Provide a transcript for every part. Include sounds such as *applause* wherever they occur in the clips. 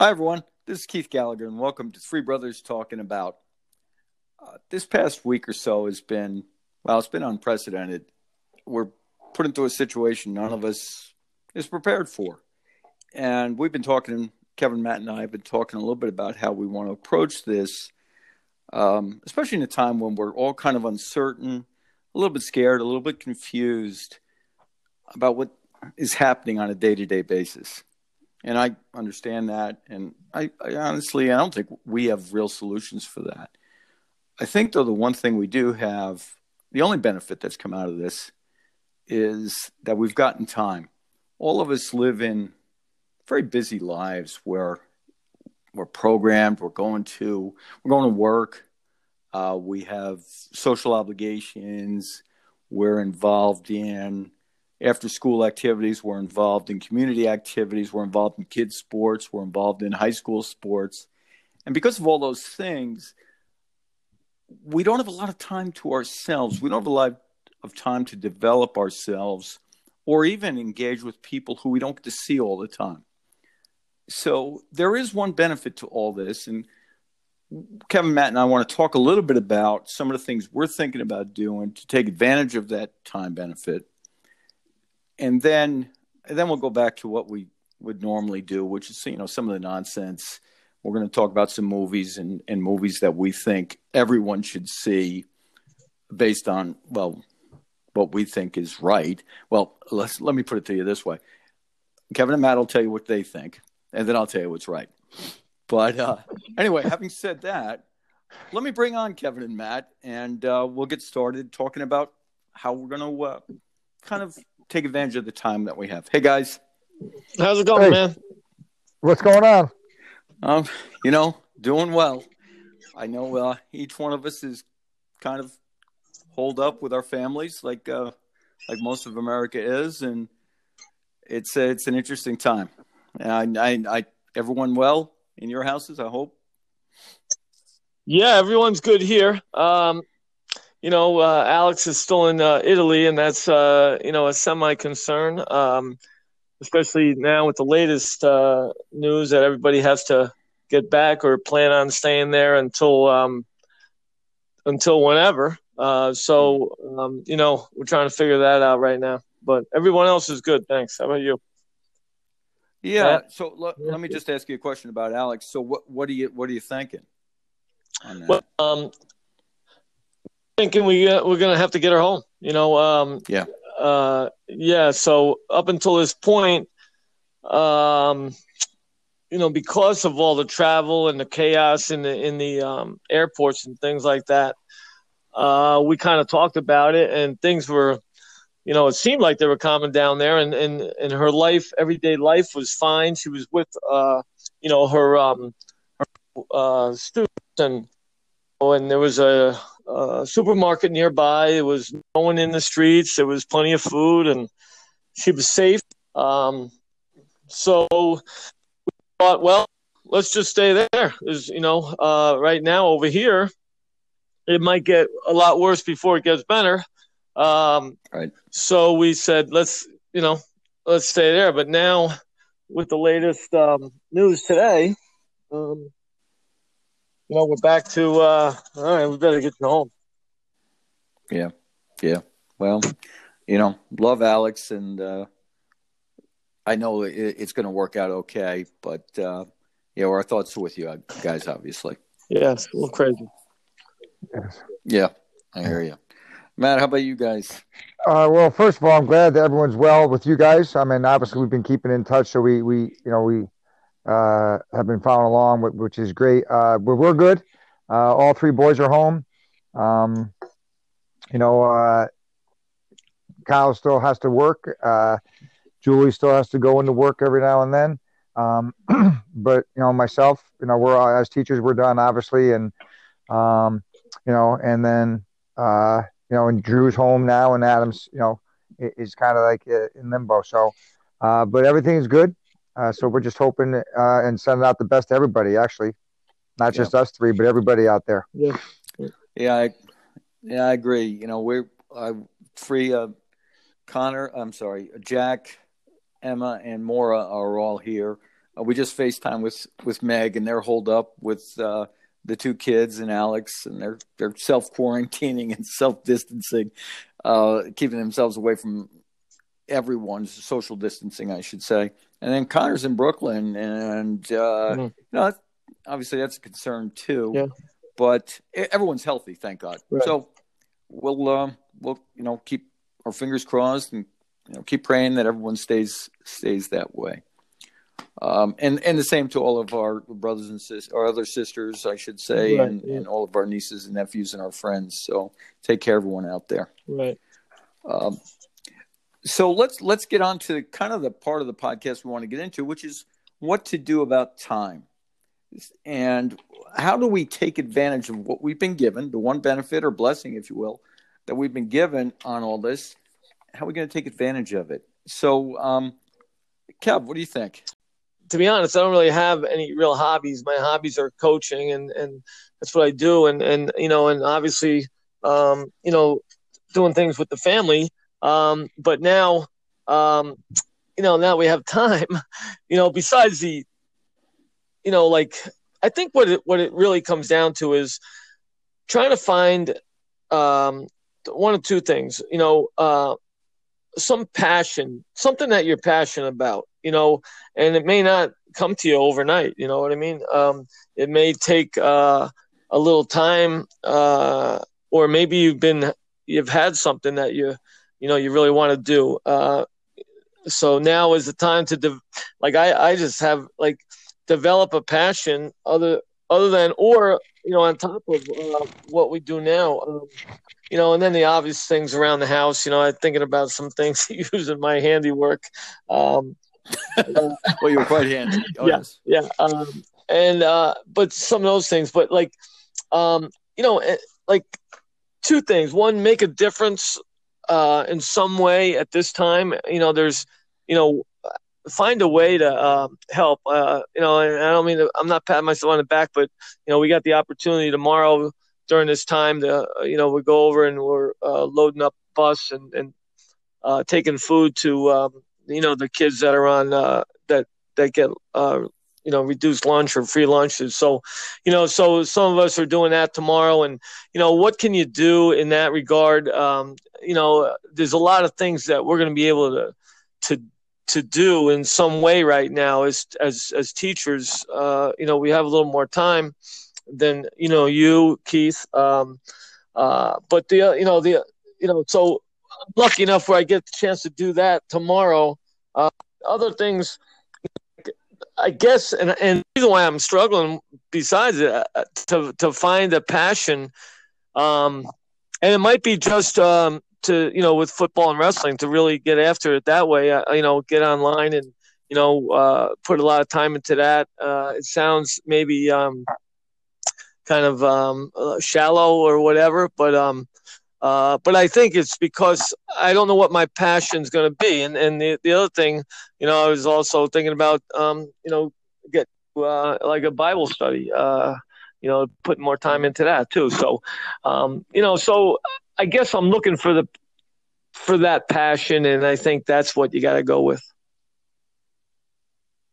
Hi, everyone. This is Keith Gallagher, and welcome to Three Brothers Talking About. Uh, this past week or so has been, well, it's been unprecedented. We're put into a situation none of us is prepared for. And we've been talking, Kevin, Matt, and I have been talking a little bit about how we want to approach this, um, especially in a time when we're all kind of uncertain, a little bit scared, a little bit confused about what is happening on a day to day basis. And I understand that. And I, I, honestly, I don't think we have real solutions for that. I think, though, the one thing we do have, the only benefit that's come out of this is that we've gotten time. All of us live in very busy lives where we're programmed, we're going to, we're going to work, uh, we have social obligations, we're involved in after school activities, we're involved in community activities, we're involved in kids' sports, we're involved in high school sports. And because of all those things, we don't have a lot of time to ourselves. We don't have a lot of time to develop ourselves or even engage with people who we don't get to see all the time. So there is one benefit to all this. And Kevin, Matt, and I want to talk a little bit about some of the things we're thinking about doing to take advantage of that time benefit and then and then we'll go back to what we would normally do, which is you know some of the nonsense. We're going to talk about some movies and, and movies that we think everyone should see, based on well, what we think is right. Well, let's let me put it to you this way: Kevin and Matt will tell you what they think, and then I'll tell you what's right. But uh, anyway, having said that, let me bring on Kevin and Matt, and uh, we'll get started talking about how we're going to uh, kind of take advantage of the time that we have. Hey guys, how's it going, hey, man? What's going on? Um, you know, doing well. I know uh, each one of us is kind of holed up with our families, like uh, like most of America is, and it's uh, it's an interesting time. And I, I, I, everyone well in your houses, I hope. Yeah, everyone's good here. Um, you know, uh, Alex is still in uh, Italy, and that's uh, you know a semi concern, um, especially now with the latest uh, news that everybody has to get back or plan on staying there until um, until whenever. Uh, so um, you know, we're trying to figure that out right now. But everyone else is good. Thanks. How about you? Yeah. So l- let me just ask you a question about Alex. So what what are you what are you thinking? Well, um, thinking we uh, we're gonna have to get her home. You know. Um, yeah. Uh, yeah. So up until this point, um, you know, because of all the travel and the chaos in the in the um, airports and things like that, uh, we kind of talked about it, and things were, you know, it seemed like they were calming down there, and and and her life, everyday life, was fine. She was with, uh, you know, her um, her uh, students, and and there was a uh, supermarket nearby. It was no one in the streets. There was plenty of food, and she was safe. Um, so we thought, well, let's just stay there. Is you know, uh, right now over here, it might get a lot worse before it gets better. Um, right. So we said, let's you know, let's stay there. But now, with the latest um, news today, um, you know, we're back to uh, all right. We better get you home. Yeah, yeah. Well, you know, love Alex, and uh, I know it, it's going to work out okay. But uh, yeah, our thoughts are with you guys, obviously. Yeah, it's a little crazy. Yes. Yeah, I hear you. Matt, how about you guys? Uh, well, first of all, I'm glad that everyone's well with you guys. I mean, obviously, we've been keeping in touch, so we, we, you know, we uh, have been following along, which is great. Uh, we're, we're good. Uh, all three boys are home. Um, you know, uh, Kyle still has to work. Uh, Julie still has to go into work every now and then. Um, *clears throat* but you know, myself, you know, we're as teachers, we're done obviously, and um, you know, and then uh, you know, and Drew's home now, and Adams, you know, is kind of like in limbo. So, uh, but everything's good. Uh, so we're just hoping uh, and sending out the best to everybody, actually, not just yeah. us three, but everybody out there. Yeah, yeah, I, yeah, I agree. You know, we're uh, three. Uh, Connor, I'm sorry, Jack, Emma, and Maura are all here. Uh, we just FaceTime with with Meg, and they're holed up with uh, the two kids and Alex, and they're they're self quarantining *laughs* and self distancing, uh, keeping themselves away from everyone's social distancing, I should say. And then Connor's in Brooklyn, and uh, mm-hmm. you know, obviously that's a concern too. Yeah. But everyone's healthy, thank God. Right. So we'll uh, we'll you know keep our fingers crossed and you know keep praying that everyone stays stays that way. Um, and and the same to all of our brothers and sisters, our other sisters, I should say, right, and, yeah. and all of our nieces and nephews and our friends. So take care, everyone out there. Right. Um, so let's let's get on to kind of the part of the podcast we want to get into, which is what to do about time, and how do we take advantage of what we've been given, the one benefit or blessing, if you will, that we've been given on all this. How are we going to take advantage of it? So, um, Kev, what do you think? to be honest, I don't really have any real hobbies. My hobbies are coaching, and and that's what I do. And and you know, and obviously, um, you know, doing things with the family. Um, but now, um, you know, now we have time. *laughs* You know, besides the, you know, like I think what it what it really comes down to is trying to find um, one of two things. You know, uh, some passion, something that you're passionate about you know, and it may not come to you overnight. You know what I mean? Um, it may take uh, a little time, uh, or maybe you've been you've had something that you you know you really want to do. Uh, so now is the time to de- like I I just have like develop a passion other other than or you know on top of uh, what we do now. Um, you know, and then the obvious things around the house. You know, I'm thinking about some things *laughs* using my handiwork. Um, *laughs* well, you're quite handy. Oh, *laughs* yeah, yes. yeah. Um, and uh, but some of those things, but like, um, you know, eh, like two things. One, make a difference uh, in some way at this time. You know, there's, you know, find a way to uh, help. Uh, you know, and I don't mean to, I'm not patting myself on the back, but you know, we got the opportunity tomorrow during this time to, uh, you know, we go over and we're uh, loading up bus and, and uh, taking food to um, you know the kids that are on that that get you know reduced lunch or free lunches. So you know, so some of us are doing that tomorrow, and you know, what can you do in that regard? Um, you know, there's a lot of things that we're going to be able to to to do in some way right now as as as teachers. Uh, you know, we have a little more time than you know you, Keith. Um, uh, but the you know the you know so lucky enough where I get the chance to do that tomorrow. Uh, other things, I guess, and and the reason why I'm struggling, besides uh, to to find a passion, um, and it might be just um, to you know with football and wrestling to really get after it that way. Uh, you know, get online and you know uh, put a lot of time into that. Uh, it sounds maybe um, kind of um, uh, shallow or whatever, but um, uh, but I think it's because I don't know what my passion is going to be. And and the, the other thing, you know, I was also thinking about, um, you know, get uh, like a Bible study, uh, you know, putting more time into that too. So, um, you know, so I guess I'm looking for the for that passion, and I think that's what you got to go with.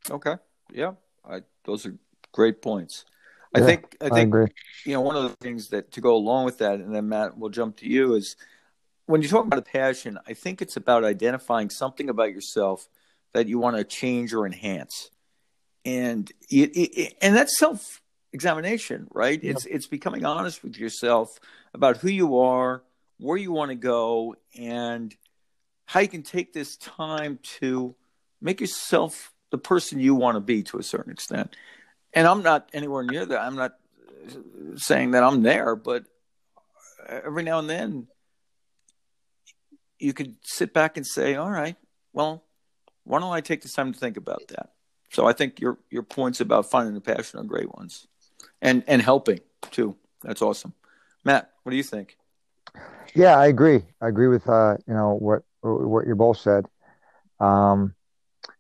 Okay. Yeah. I, those are great points. I yeah, think I think I you know one of the things that to go along with that, and then Matt, we'll jump to you is when you talk about a passion. I think it's about identifying something about yourself that you want to change or enhance, and it, it, and that's self examination, right? Yeah. It's it's becoming honest with yourself about who you are, where you want to go, and how you can take this time to make yourself the person you want to be to a certain extent and I'm not anywhere near that. I'm not saying that I'm there, but every now and then you could sit back and say, "All right, well, why don't I take this time to think about that?" So I think your your points about finding the passion are great ones, and and helping too. That's awesome, Matt. What do you think? Yeah, I agree. I agree with uh, you know what what you both said. Um,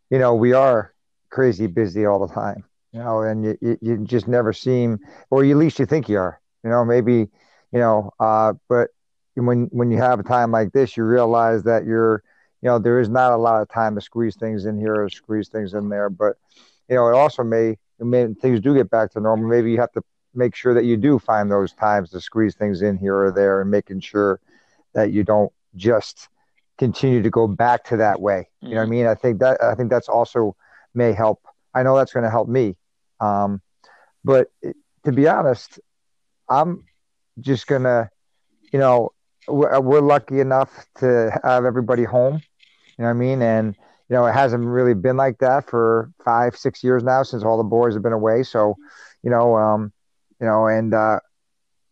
you know, we are crazy busy all the time you know, and you, you, you just never seem, or at least you think you are, you know, maybe, you know, uh, but when, when you have a time like this, you realize that you're, you know, there is not a lot of time to squeeze things in here or squeeze things in there, but you know, it also may, may things do get back to normal. Maybe you have to make sure that you do find those times to squeeze things in here or there, and making sure that you don't just continue to go back to that way. You know what I mm-hmm. mean? I think that I think that's also may help. I know that's going to help me. Um, but to be honest, I'm just gonna, you know, we're, we're lucky enough to have everybody home. You know what I mean? And you know, it hasn't really been like that for five, six years now since all the boys have been away. So, you know, um, you know, and uh,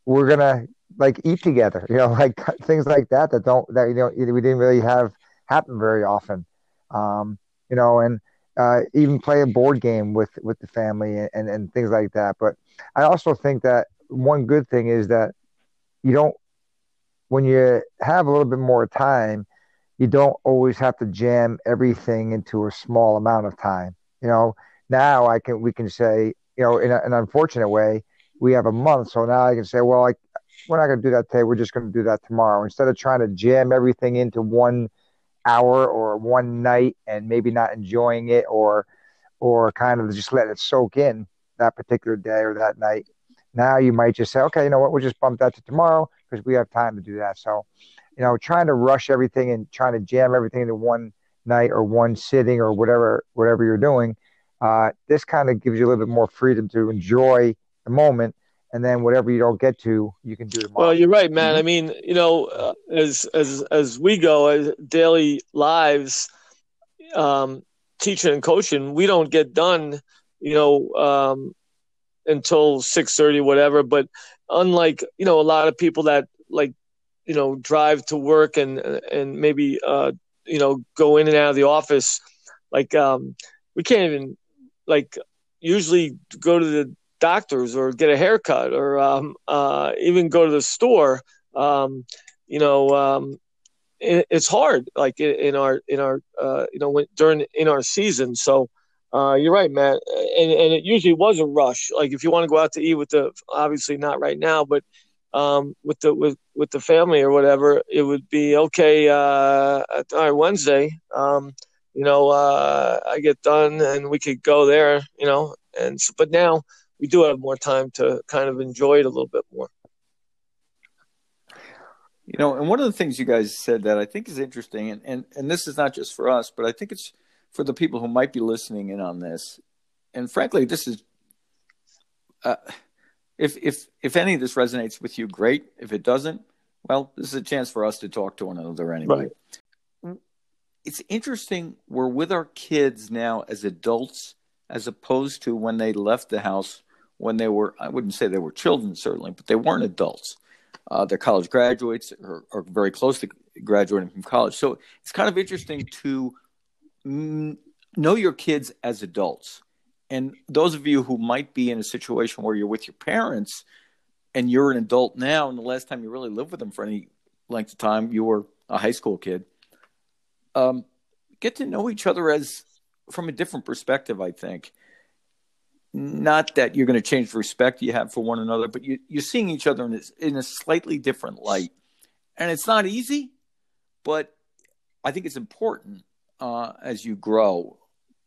we're gonna like eat together, *laughs* you know, like things like that that don't that you know we didn't really have happen very often, um, you know, and uh, even play a board game with with the family and, and, things like that. But I also think that one good thing is that you don't when you have a little bit more time, you don't always have to jam everything into a small amount of time. You know, now I can we can say, you know, in a, an unfortunate way, we have a month, so now I can say, well, I, we're not going to do that today. We're just going to do that tomorrow. Instead of trying to jam everything into one hour or one night and maybe not enjoying it or or kind of just let it soak in that particular day or that night. Now you might just say, okay, you know what, we'll just bump that to tomorrow because we have time to do that. So, you know, trying to rush everything and trying to jam everything into one night or one sitting or whatever whatever you're doing, uh, this kind of gives you a little bit more freedom to enjoy the moment and then whatever you don't get to, you can do tomorrow. Well, you're right, man. Mm-hmm. I mean, you know, uh, as as as we go as daily lives, um, teaching and coaching, we don't get done, you know, um, until six thirty, whatever. But unlike you know a lot of people that like you know drive to work and and maybe uh, you know go in and out of the office, like um, we can't even like usually go to the doctors or get a haircut or um, uh, even go to the store. Um, you know, um, it, it's hard, like in, in our in our uh, you know when, during in our season. So uh, you're right, Matt. And, and it usually was a rush. Like if you want to go out to eat with the obviously not right now, but um, with the with with the family or whatever, it would be okay. Uh, all right, Wednesday. Um, you know, uh, I get done and we could go there. You know, and but now we do have more time to kind of enjoy it a little bit more. You know, and one of the things you guys said that I think is interesting, and, and, and this is not just for us, but I think it's for the people who might be listening in on this. And frankly, this is, uh, if if if any of this resonates with you, great. If it doesn't, well, this is a chance for us to talk to one another anyway. Right. It's interesting. We're with our kids now as adults, as opposed to when they left the house when they were, I wouldn't say they were children, certainly, but they weren't adults. Uh, they're college graduates or, or, very close to graduating from college. So it's kind of interesting to mm, know your kids as adults. And those of you who might be in a situation where you're with your parents and you're an adult now, and the last time you really lived with them for any length of time, you were a high school kid, um, get to know each other as from a different perspective, I think not that you're going to change the respect you have for one another, but you, you're seeing each other in a, in a slightly different light. And it's not easy, but I think it's important uh, as you grow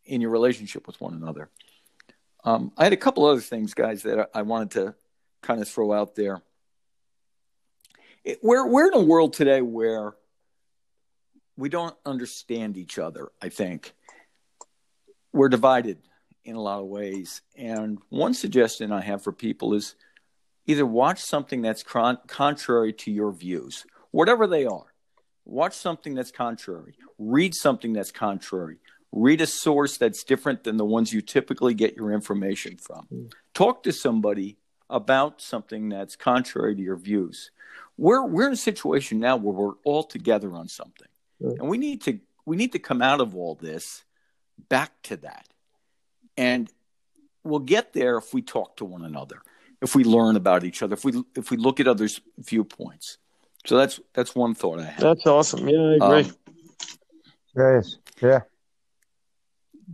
in your relationship with one another. Um, I had a couple other things, guys, that I wanted to kind of throw out there. It, we're, we're in a world today where we don't understand each other, I think. We're divided in a lot of ways. And one suggestion I have for people is either watch something that's con- contrary to your views, whatever they are. Watch something that's contrary. Read something that's contrary. Read a source that's different than the ones you typically get your information from. Mm. Talk to somebody about something that's contrary to your views. We're we're in a situation now where we're all together on something. Mm. And we need to we need to come out of all this back to that. And we'll get there if we talk to one another, if we learn about each other, if we if we look at others' viewpoints. So that's that's one thought I have. That's awesome. Yeah, I agree. Um, yes. Yeah.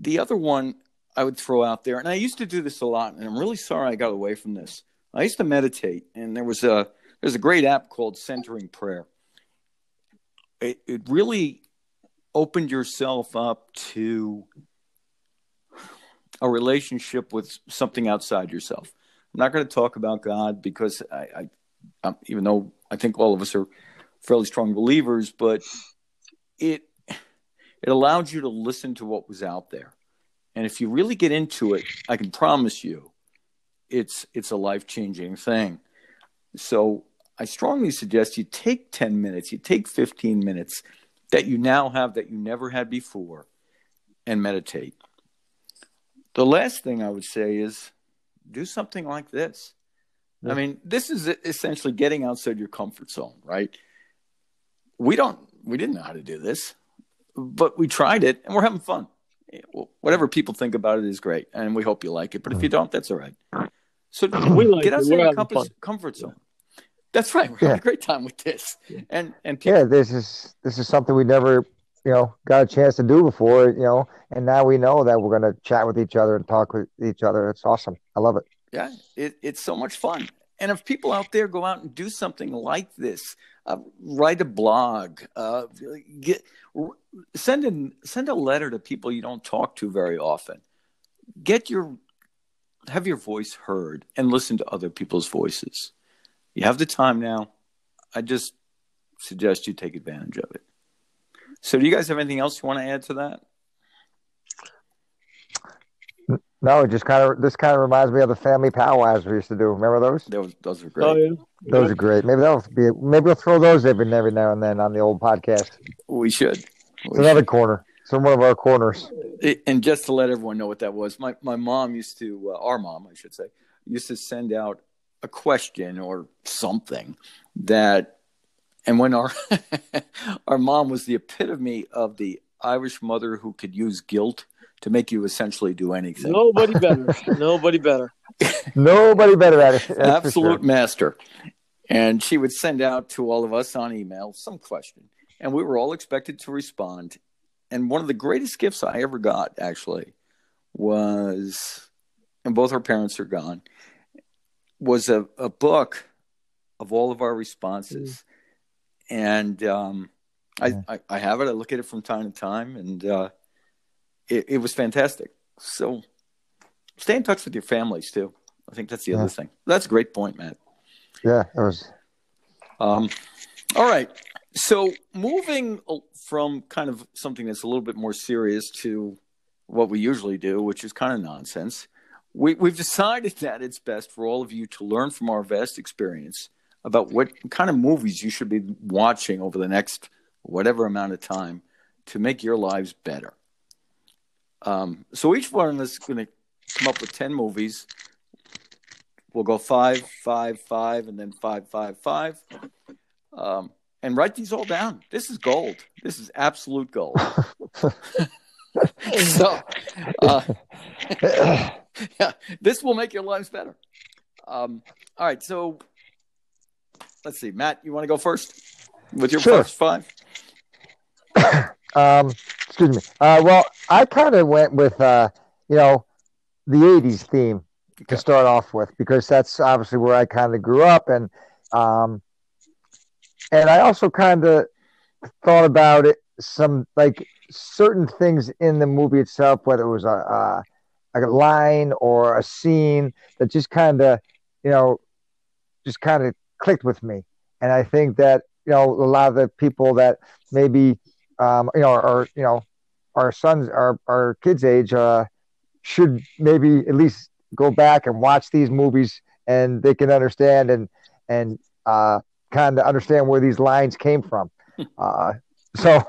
The other one I would throw out there, and I used to do this a lot, and I'm really sorry I got away from this. I used to meditate, and there was a there's a great app called Centering Prayer. It, it really opened yourself up to a relationship with something outside yourself. I'm not going to talk about God because I, I even though I think all of us are fairly strong believers, but it it allowed you to listen to what was out there. And if you really get into it, I can promise you it's it's a life-changing thing. So I strongly suggest you take 10 minutes, you take 15 minutes that you now have that you never had before and meditate. The last thing I would say is do something like this. Yeah. I mean, this is essentially getting outside your comfort zone, right? We don't we didn't know how to do this, but we tried it and we're having fun. Whatever people think about it is great, and we hope you like it. But if you don't, that's all right. So *clears throat* we like get outside your comfort, comfort zone. That's right. We're having a great time with this, and and people... yeah, this is this is something we never you know got a chance to do before. You know, and now we know that we're going to chat with each other and talk with each other. It's awesome. I love it. Yeah, it, it's so much fun. And if people out there go out and do something like this, uh, write a blog, uh, get send in send a letter to people you don't talk to very often. Get your have your voice heard and listen to other people's voices. You have the time now. I just suggest you take advantage of it. So, do you guys have anything else you want to add to that? No, it just kind of this kind of reminds me of the family powwows we used to do. Remember those? Those those are great. Oh, yeah. Those yeah. are great. Maybe that'll be maybe we'll throw those every every now and then on the old podcast. We should. We it's another should. corner. It's one of our corners. It, and just to let everyone know what that was, my my mom used to, uh, our mom, I should say, used to send out a question or something that, and when our *laughs* our mom was the epitome of the Irish mother who could use guilt to make you essentially do anything. Nobody better. *laughs* Nobody better. Nobody better at it. That's Absolute sure. master. And she would send out to all of us on email some question, and we were all expected to respond. And one of the greatest gifts I ever got, actually, was, and both our parents are gone, was a, a book of all of our responses. Mm. And um, yeah. I, I, I, have it. I look at it from time to time, and uh, it, it, was fantastic. So stay in touch with your families too. I think that's the yeah. other thing. That's a great point, Matt. Yeah, it was. Um, all right. So moving from kind of something that's a little bit more serious to what we usually do, which is kind of nonsense we, we've decided *laughs* that it's best for all of you to learn from our vast experience about what kind of movies you should be watching over the next whatever amount of time to make your lives better. Um, so each one of us is going to come up with 10 movies. We'll go five, five, five, and then five, five, five. Um, and write these all down. This is gold. This is absolute gold. *laughs* so, uh, *laughs* *laughs* yeah, this will make your lives better. Um, all right, so let's see, Matt, you want to go first with your sure. first five? *coughs* um, excuse me. Uh, well, I kind of went with uh, you know the '80s theme okay. to start off with because that's obviously where I kind of grew up, and um, and I also kind of thought about it some like certain things in the movie itself, whether it was a, a a line or a scene that just kind of, you know, just kind of clicked with me. And I think that, you know, a lot of the people that maybe, um, you know, or, you know, our sons, our, our kids' age, uh, should maybe at least go back and watch these movies and they can understand and, and, uh, kind of understand where these lines came from. *laughs* Uh, so,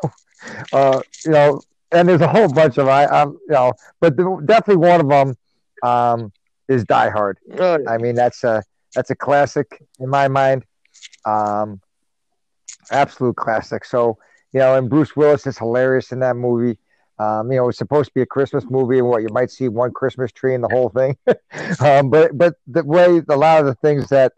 uh, you know, and there's a whole bunch of I, um, you know, but the, definitely one of them um, is Die Hard. Oh, yeah. I mean, that's a that's a classic in my mind, um, absolute classic. So you know, and Bruce Willis is hilarious in that movie. Um, you know, it's supposed to be a Christmas movie, and what you might see one Christmas tree in the whole thing. *laughs* um, but but the way a lot of the things that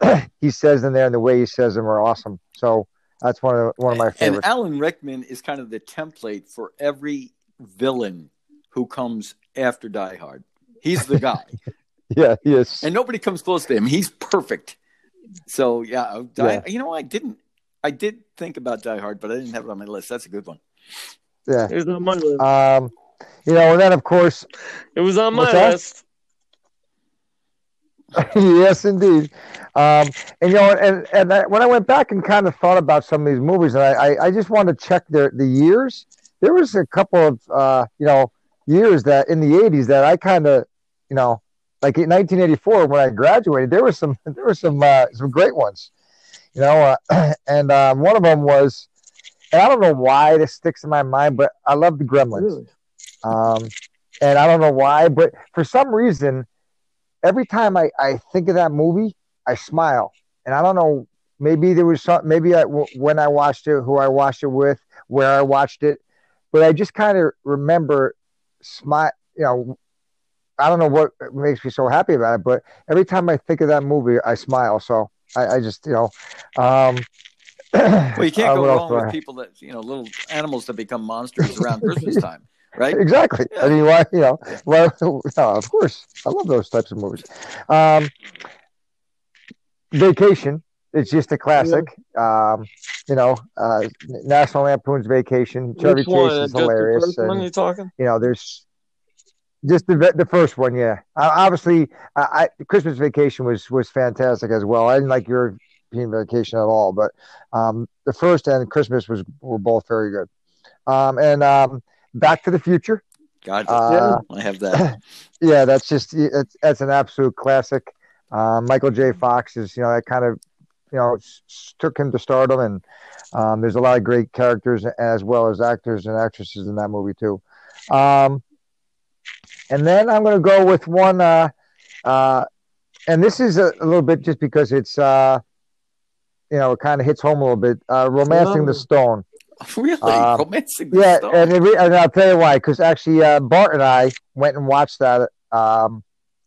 *clears throat* he says in there and the way he says them are awesome. So that's one of the, one of my favorites. And Alan Rickman is kind of the template for every villain who comes after Die Hard. He's the guy. *laughs* *laughs* yeah, yes. And nobody comes close to him. He's perfect. So yeah, Die, yeah. you know, I didn't. I did think about Die Hard, but I didn't have it on my list. That's a good one. Yeah, it's on my list. Um, you know, and then of course, it was on my that? list. *laughs* yes, indeed. Um, and you know, and and I, when I went back and kind of thought about some of these movies, and I, I, I just wanted to check the the years. There was a couple of uh, you know years that in the '80s that I kind of you know like in 1984 when I graduated, there was some *laughs* there were some uh, some great ones, you know, uh, *clears throat* and um, one of them was, and I don't know why this sticks in my mind, but I love the Gremlins, really? um, and I don't know why, but for some reason, every time I, I think of that movie, I smile, and I don't know. Maybe there was some. Maybe I, when I watched it, who I watched it with, where I watched it, but I just kind of remember smile. You know, I don't know what makes me so happy about it, but every time I think of that movie, I smile. So I, I just, you know, um, *clears throat* well, you can't uh, go wrong with people that you know, little animals that become monsters around Christmas time, *laughs* right? Exactly. Yeah. I mean, why, you know, well, *laughs* no, of course, I love those types of movies. Um, Vacation. It's just a classic. Yeah. Um, you know, uh, National Lampoon's Vacation. Chevy Chase is hilarious. And, you talking? You know, there's just the the first one, yeah. Uh, obviously, I, I, Christmas Vacation was was fantastic as well. I didn't like European Vacation at all, but um, the first and Christmas was were both very good. Um, and um, Back to the Future. God, uh, yeah, I have that. *laughs* Yeah, that's just it's, that's an absolute classic. Um, Michael J. Fox is you know that kind of you know took him to stardom, and um, there's a lot of great characters as well as actors and actresses in that movie too. Um, and then I'm going to go with one, uh, uh, and this is a, a, little bit just because it's, uh, you know, it kind of hits home a little bit. Uh, Romancing the Stone. *laughs* Really? Um, Romancing the yeah, Stone? And, it, and I'll tell you why. Because actually, uh, Bart and I went and watched that um,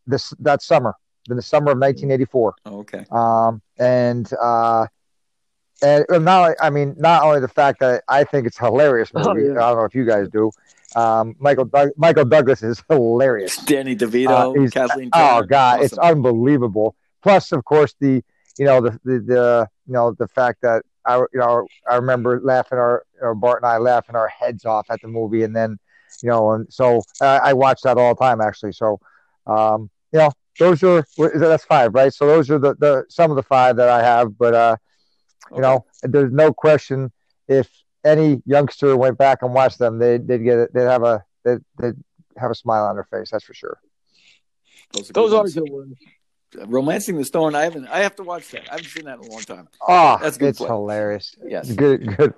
this that summer, in the summer of 1984. Oh, okay. Um, and uh, and not, I mean, not only the fact that I think it's hilarious movie. Oh, yeah. I don't know if you guys do, um, Michael Doug- Michael Douglas is hilarious. *laughs* Danny DeVito, uh, Kathleen. Turner. Oh God, awesome. it's unbelievable. Plus, of course, the you know the, the, the you know the fact that I you know I remember laughing our or Bart and I laughing our heads off at the movie, and then you know and so uh, I watch that all the time actually. So um, you know those are that's five, right? So those are the the some of the five that I have, but uh, you know there's no question if any youngster went back and watched them, they, would get it. They'd have a they'd, they'd, have a smile on their face. That's for sure. Those are Those good, ones. good ones. Romancing the Stone. I haven't. I have to watch that. I haven't seen that in a long time. Oh, that's good. It's play. hilarious. Yes, good. Good.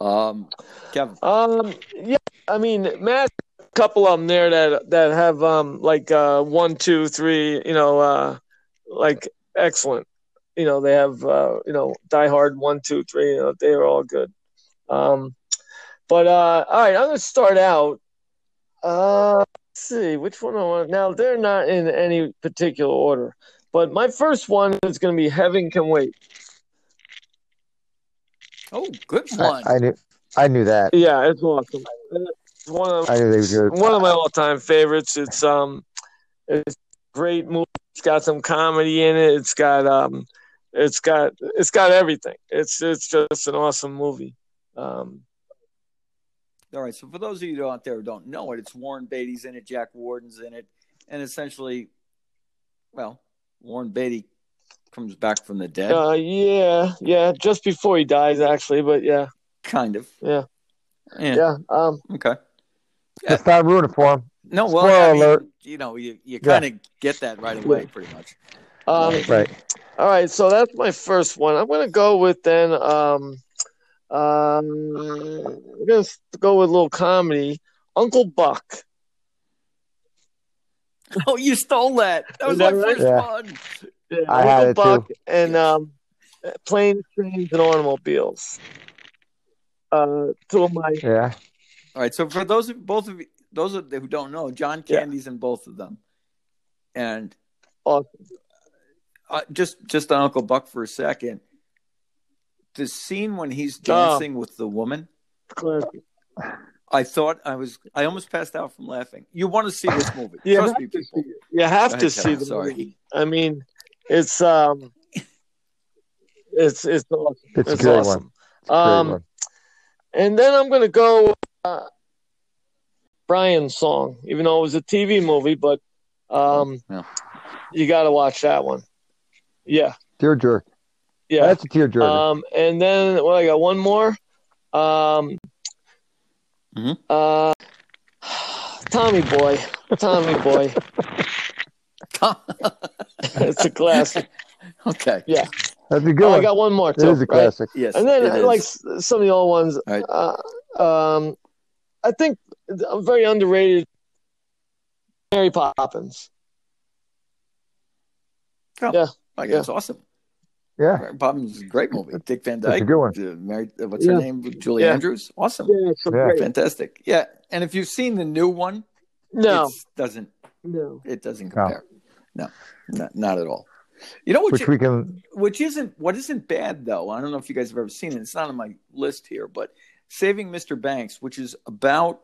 Um, Kevin. Um, yeah. I mean, Matt, a couple of them there that that have um like uh one, two, three. You know, uh, like excellent. You know, they have uh, you know, Die Hard one, two, three. You know, they are all good. Um, but uh, all right, I'm gonna start out. Uh, let's see which one I want. Now they're not in any particular order, but my first one is gonna be Heaven Can Wait. Oh, good one. I, I knew, I knew that. Yeah, it's awesome. It's one of, I knew they were good. One of my all-time favorites. It's um, it's great movie. It's got some comedy in it. It's got um, it's got it's got everything. It's it's just an awesome movie. Um, all right. So for those of you out there who don't know it, it's Warren Beatty's in it, Jack Warden's in it, and essentially, well, Warren Beatty comes back from the dead. Uh, yeah, yeah, just before he dies, actually, but yeah, kind of. Yeah, yeah. yeah um, okay. Let's not ruin it for him. No, well, I mean, you know, you, you kind of yeah. get that right away, pretty much. Um, right. All right, so that's my first one. I'm going to go with then. Um, um, we're gonna go with a little comedy. Uncle Buck. *laughs* Oh, you stole that. That was that my right? first yeah. one. Yeah, I Uncle Buck too. and um, planes, trains, and automobiles. Uh, two of my yeah. All right. So for those of both of you, those of who don't know, John Candy's yeah. in both of them, and awesome. Uh, just just on Uncle Buck for a second the scene when he's dancing oh. with the woman. I thought I was. I almost passed out from laughing. You want to see this *laughs* movie? you Trust me, people. You have to see the sorry. movie. I mean, it's um, it's it's awesome. It's, it's awesome. Um, and then I'm gonna go. Uh, Brian's Song, even though it was a TV movie, but um, Yeah. you got to watch that one. Yeah, Tear jerk. yeah. That's a tear jerker. Um, and then well, I got one more. Um, Mhm. uh, Tommy Boy, Tommy Boy. *laughs* it's a classic. okay. Yeah. That's a good Oh, I got one more It too. is a right? classic. Yes. And then it is. like s- some of the old ones. Right. Uh, um, I think a very underrated. Mary Poppins. Oh, yeah. I guess yeah. it's awesome. Yeah. Mary Poppins is a great movie. Dick Van That's a Dyke. good one. uh, Mary, uh, what's her name? Julie Yeah. Andrews. Awesome. Yeah, it's Yeah. great. Fantastic. Yeah. And if you've seen the new one, No, it doesn't no. it doesn't compare. No, not, not at all. You know what? Which you- we can. which isn't what isn't bad though. I don't know if you guys have ever seen it. It's not on my list here, but Saving Mr. Banks, which is about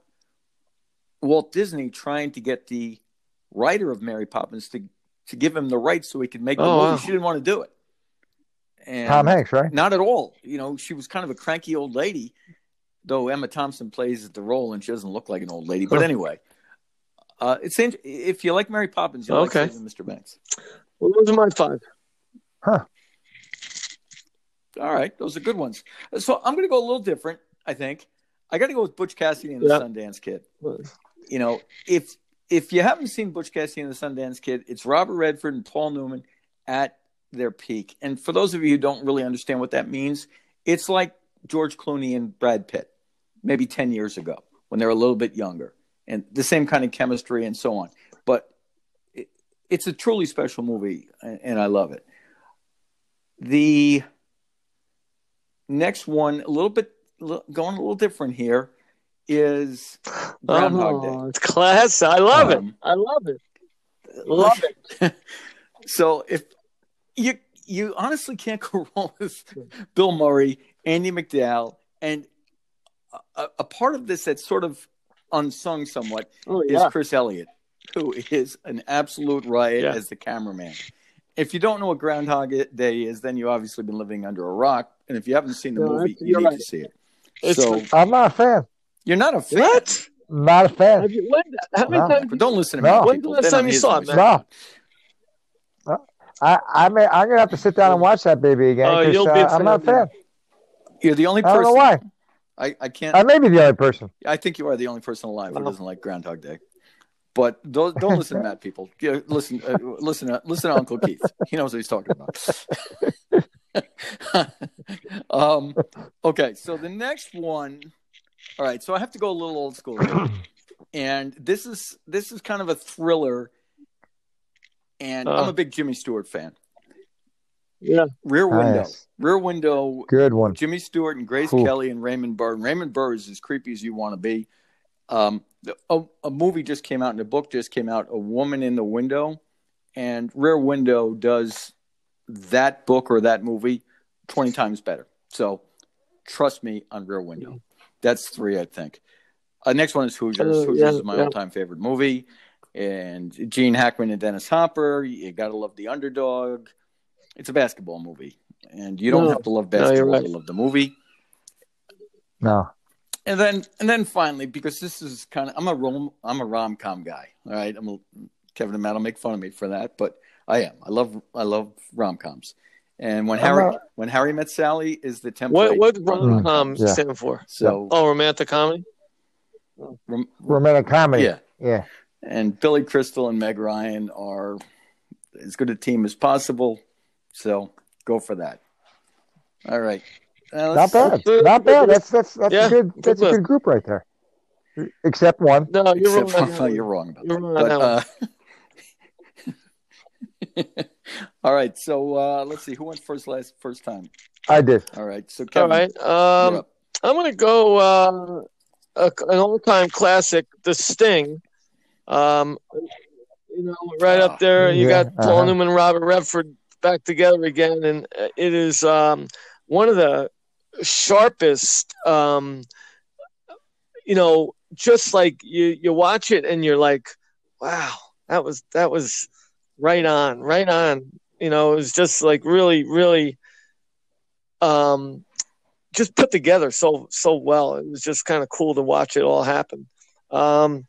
Walt Disney trying to get the writer of Mary Poppins to to give him the rights so he could make the Oh, movie. wow. She didn't want to do it. And Tom Hanks, right? Not at all. You know, she was kind of a cranky old lady, though Emma Thompson plays the role and she doesn't look like an old lady. But anyway, uh, it's int- if you like Mary Poppins, you Okay. like Mr. Banks. Well, those are my five. Huh. All right, those are good ones. So I'm going to go a little different. I think I got to go with Butch Cassidy and the Sundance Kid. You know, if if you haven't seen Butch Cassidy and the Sundance Kid, it's Robert Redford and Paul Newman at their peak. And for those of you who don't really understand what that means, it's like George Clooney and Brad Pitt, maybe ten years ago when they're a little bit younger, and the same kind of chemistry and so on. But it, it's a truly special movie, and and I love it. The next one, a little bit going a little different here, is Groundhog Day. Oh, it's class. I love it. Um, I love it. Love it. *laughs* So if you you honestly can't *laughs* go wrong with Bill Murray, Andie MacDowell, and a, a part of this that's sort of unsung somewhat Oh is. Chris Elliott, who is an absolute riot Yeah. as the cameraman. If you don't know what Groundhog Day is, then you've obviously been living under a rock. And if you haven't seen the No, movie, you need right. to see it. It's so I'm not a fan. You're not a fan. what? Not a fan. Have you, when, how many No. times? Don't listen to No. me. When's the last time you saw it, voice. man? No. I, I may, I'm gonna have to sit down and watch that baby again. Oh, 'cause, you'll uh, be a I'm not a fan. fan. You're the only person. I don't know person. why. I, I can't. I may be the only person. I think you are the only person alive who doesn't like Groundhog Day. But don't, don't listen to *laughs* Matt, people. Yeah, listen, uh, listen, uh, listen to Uncle Keith. He knows what he's talking about. *laughs* *laughs* um, okay, so the next one. All right, so I have to go a little old school, and this is this is kind of a thriller. And I'm Uh. a big Jimmy Stewart fan. Yeah. Rear Window, Nice. Rear Window Good one. Jimmy Stewart and Grace Cool. Kelly and Raymond Burr. And Raymond Burr is as creepy as you want to be. Um, a, a movie just came out and a book just came out, A Woman in the Window. And Rear Window does that book or that movie 20 times better. So trust me on Rear Window. That's three, I think. Uh, next one is Hoosiers. Uh, Hoosiers yeah, is my yeah. all time favorite movie. And Gene Hackman and Dennis Hopper. You got to love the underdog. It's a basketball movie. And you don't No. have to love No, you're basketball right. to love the movie. No. And then and then finally, because this is kind of I'm a rom I'm a rom com guy. All right. I'm a Kevin and Matt will make fun of me for that, but I am. I love I love rom coms. And when I'm Harry not- when Harry met Sally is the template. What what rom com Mm, yeah. stand for? So Oh, romantic comedy. rom- Romantic comedy. yeah. Yeah. And Billy Crystal and Meg Ryan are as good a team as possible. So go for that. All right. Now Not let's- bad. Not bad. That's that's that's Yeah, a good good that's a good group right there. Except one. No, you're wrong. Except on for- that one. *laughs* you're wrong about You're that. wrong But, uh, *laughs* all right. So uh, let's see. Who went first last first time? I did. All right. So All Kevin, right. you're Um, up. I'm gonna go uh, a, an all-time classic, The Sting. Um, you know, right up there. You Yeah, got Paul uh-huh. Newman, Robert Redford back together again, and uh, it is um, one of the sharpest. Um, you know, just like you, you watch it and you're like, wow, that was that was right on, right on. You know, it was just like really, really. Um, just put together so so well. It was just kind of cool to watch it all happen. Um,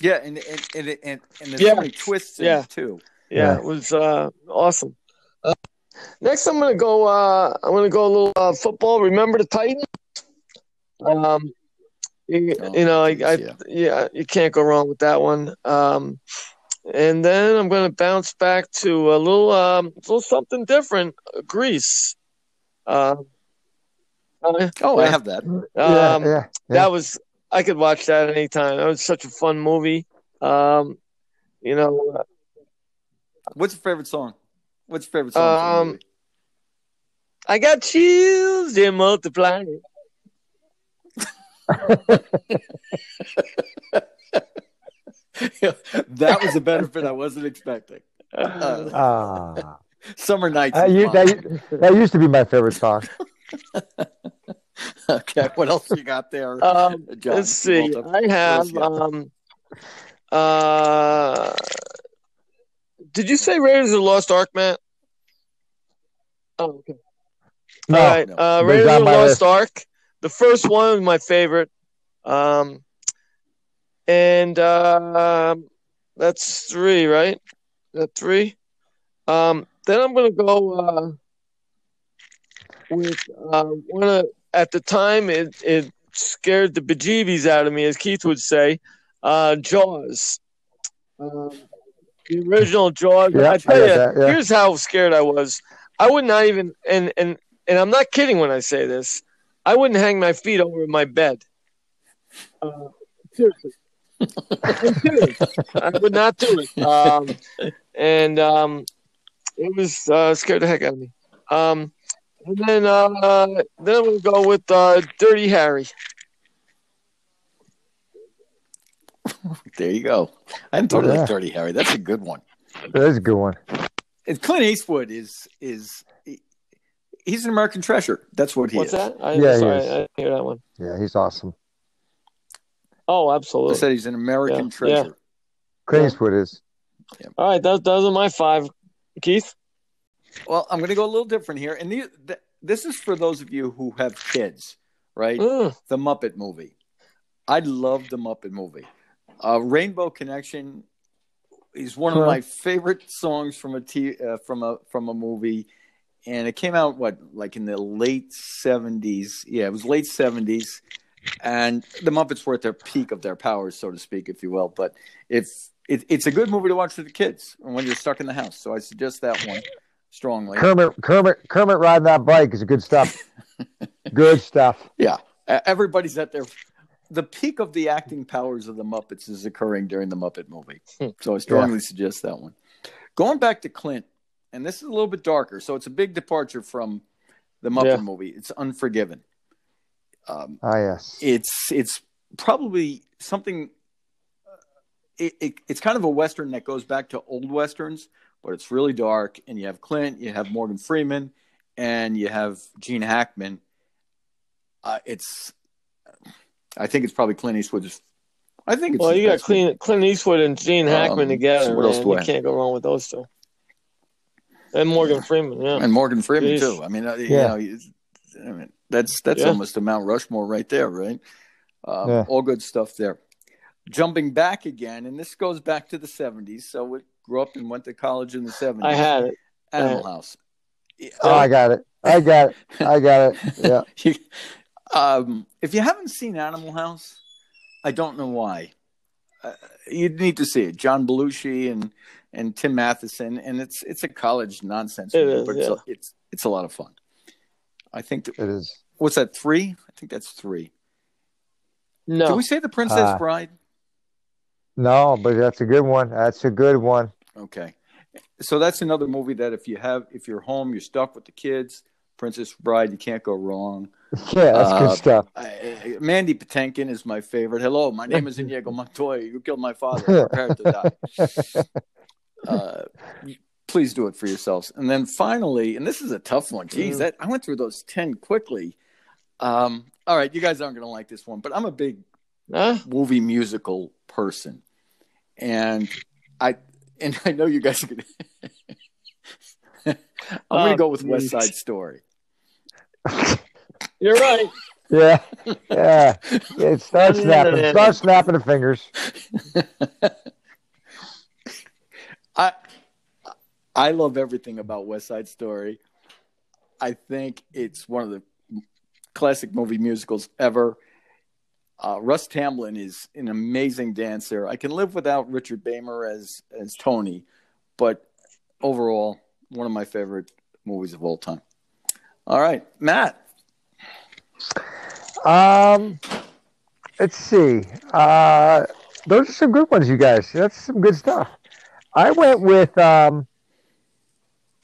Yeah, and and and and, and there's Yeah. so many twists in Yeah. it too. Yeah, Yeah. it was uh, awesome. Uh, next, I'm gonna go. Uh, I'm gonna go a little uh, football. Remember the Titans? Um, you, Oh, you know, I, I yeah. yeah, you can't go wrong with that one. Um, and then I'm gonna bounce back to a little, um, little something different. uh, Grease. Uh, uh, Oh, I have that. yeah, Um, yeah, yeah. that was I could watch that anytime. That was such a fun movie. Um, you know, What's your favorite song? What's your favorite song? Um. I got chills, they multiply. *laughs* *laughs* *laughs* that was a benefit I wasn't expecting. Uh, Ah, *laughs* Summer nights. that, is u- mine. that, that used to be my favorite song. *laughs* okay, what else you got there? um, John let's see. I have um, uh, did you say Raiders of the Lost Ark, Matt? Oh, okay. No, All right. no. Uh, But Raiders of the Lost list. Ark. The first one was my favorite. Um, and uh, that's three, right? That three. Um, then I'm gonna go uh, with uh, one of at the time it it scared the bejeebies out of me, as Keith would say. Uh, Jaws. Um, the original Jaws. Yeah, I tell I you, that, yeah. here's how scared I was. I would not even and and and I'm not kidding when I say this. I wouldn't hang my feet over my bed. Uh, seriously. I'm serious. I would not do it. Um, and um, it was uh, scared the heck out of me. Um, and then uh, then I'm gonna go with uh, Dirty Harry. There you go. I hadn't thought of Yeah. that, Dirty Harry. That's a good one. That's a good one. And Clint Eastwood is is he- he's an American treasure. That's what he What's is. that? I, Yeah, he sorry, is. I didn't hear that one. Yeah, he's awesome. Oh, I absolutely. said he's an American Yeah, treasure. Clint Yeah. Eastwood is. All right, those those are my five. Keith. Well, I'm going to go a little different here, and the, th- this is for those of you who have kids, right? Mm, The Muppet movie. I love the Muppet movie. Uh, Rainbow Connection is one of Huh. my favorite songs from a t- uh, from a from a movie, and it came out what like in the late '70s. Yeah, it was late '70s, and the Muppets were at their peak of their powers, so to speak, if you will. But if it, it's a good movie to watch with the kids when you're stuck in the house, so I suggest that one strongly. Kermit, Kermit, Kermit riding that bike is good stuff. *laughs* good stuff. Yeah, everybody's at their. The peak of the acting powers of the Muppets is occurring during the Muppet movie, Hmm. so I strongly suggest that one. Going back to Clint, and this is a little bit darker, so it's a big departure from the Muppet Yeah. movie. It's Unforgiven. Um, Ah, yes. it's it's probably something. uh, It, it, it's kind of a western that goes back to old westerns, but it's really dark. And you have Clint, you have Morgan Freeman, and you have Gene Hackman. Uh, it's, I think it's probably Clint Eastwood's. I think it's. well, you got. Clint, Clint Eastwood and Gene Hackman Um, together. so what else man. do I You have? can't go wrong with those two. And Morgan Freeman, yeah. and Morgan Freeman Jeez. too. I mean, uh, you Yeah. know, I mean, that's that's Yeah. almost a Mount Rushmore right there, right? Um, Yeah. All good stuff there. Jumping back again, and this goes back to the '70s. So we grew up and went to college in the '70s. I had it. Animal uh, House. Oh, I got it. I got it. I got it. *laughs* Yeah. Um, if you haven't seen Animal House, I don't know why. Uh, you need to see it. John Belushi and and Tim Matheson, and it's it's a college nonsense, It movie, is, but it's, yeah. it's it's a lot of fun. I think that, It is. what's that three? I think that's three. No. Did we say the Princess Uh, Bride? No, but that's a good one. That's a good one. Okay, so that's another movie that if you have if you're home, you're stuck with the kids. Princess Bride, you can't go wrong. *laughs* Yeah, that's Uh, good stuff. I, I- Mandy Patinkin is my favorite. Hello, my name is *laughs* Inigo Montoya. You killed my father. Prepare to die. *laughs* Uh, please do it for yourselves. And then finally, and this is a tough one. Geez, Mm. that I went through those ten quickly. Um, all right, you guys aren't going to like this one, but I'm a big Huh? movie musical person, and I and I know you guys are going *laughs* to. I'm going Oh, to go with West. Side Story. You're right. *laughs* Yeah, yeah. It starts *laughs* snapping. Start snapping the fingers. I I love everything about West Side Story. I think it's one of the classic movie musicals ever. Uh, Russ Tamblyn is an amazing dancer. I can live without Richard Beymer as as Tony, but overall, one of my favorite movies of all time. All right, Matt. Um, let's see. Uh, those are some good ones, you guys. That's some good stuff. I went with um,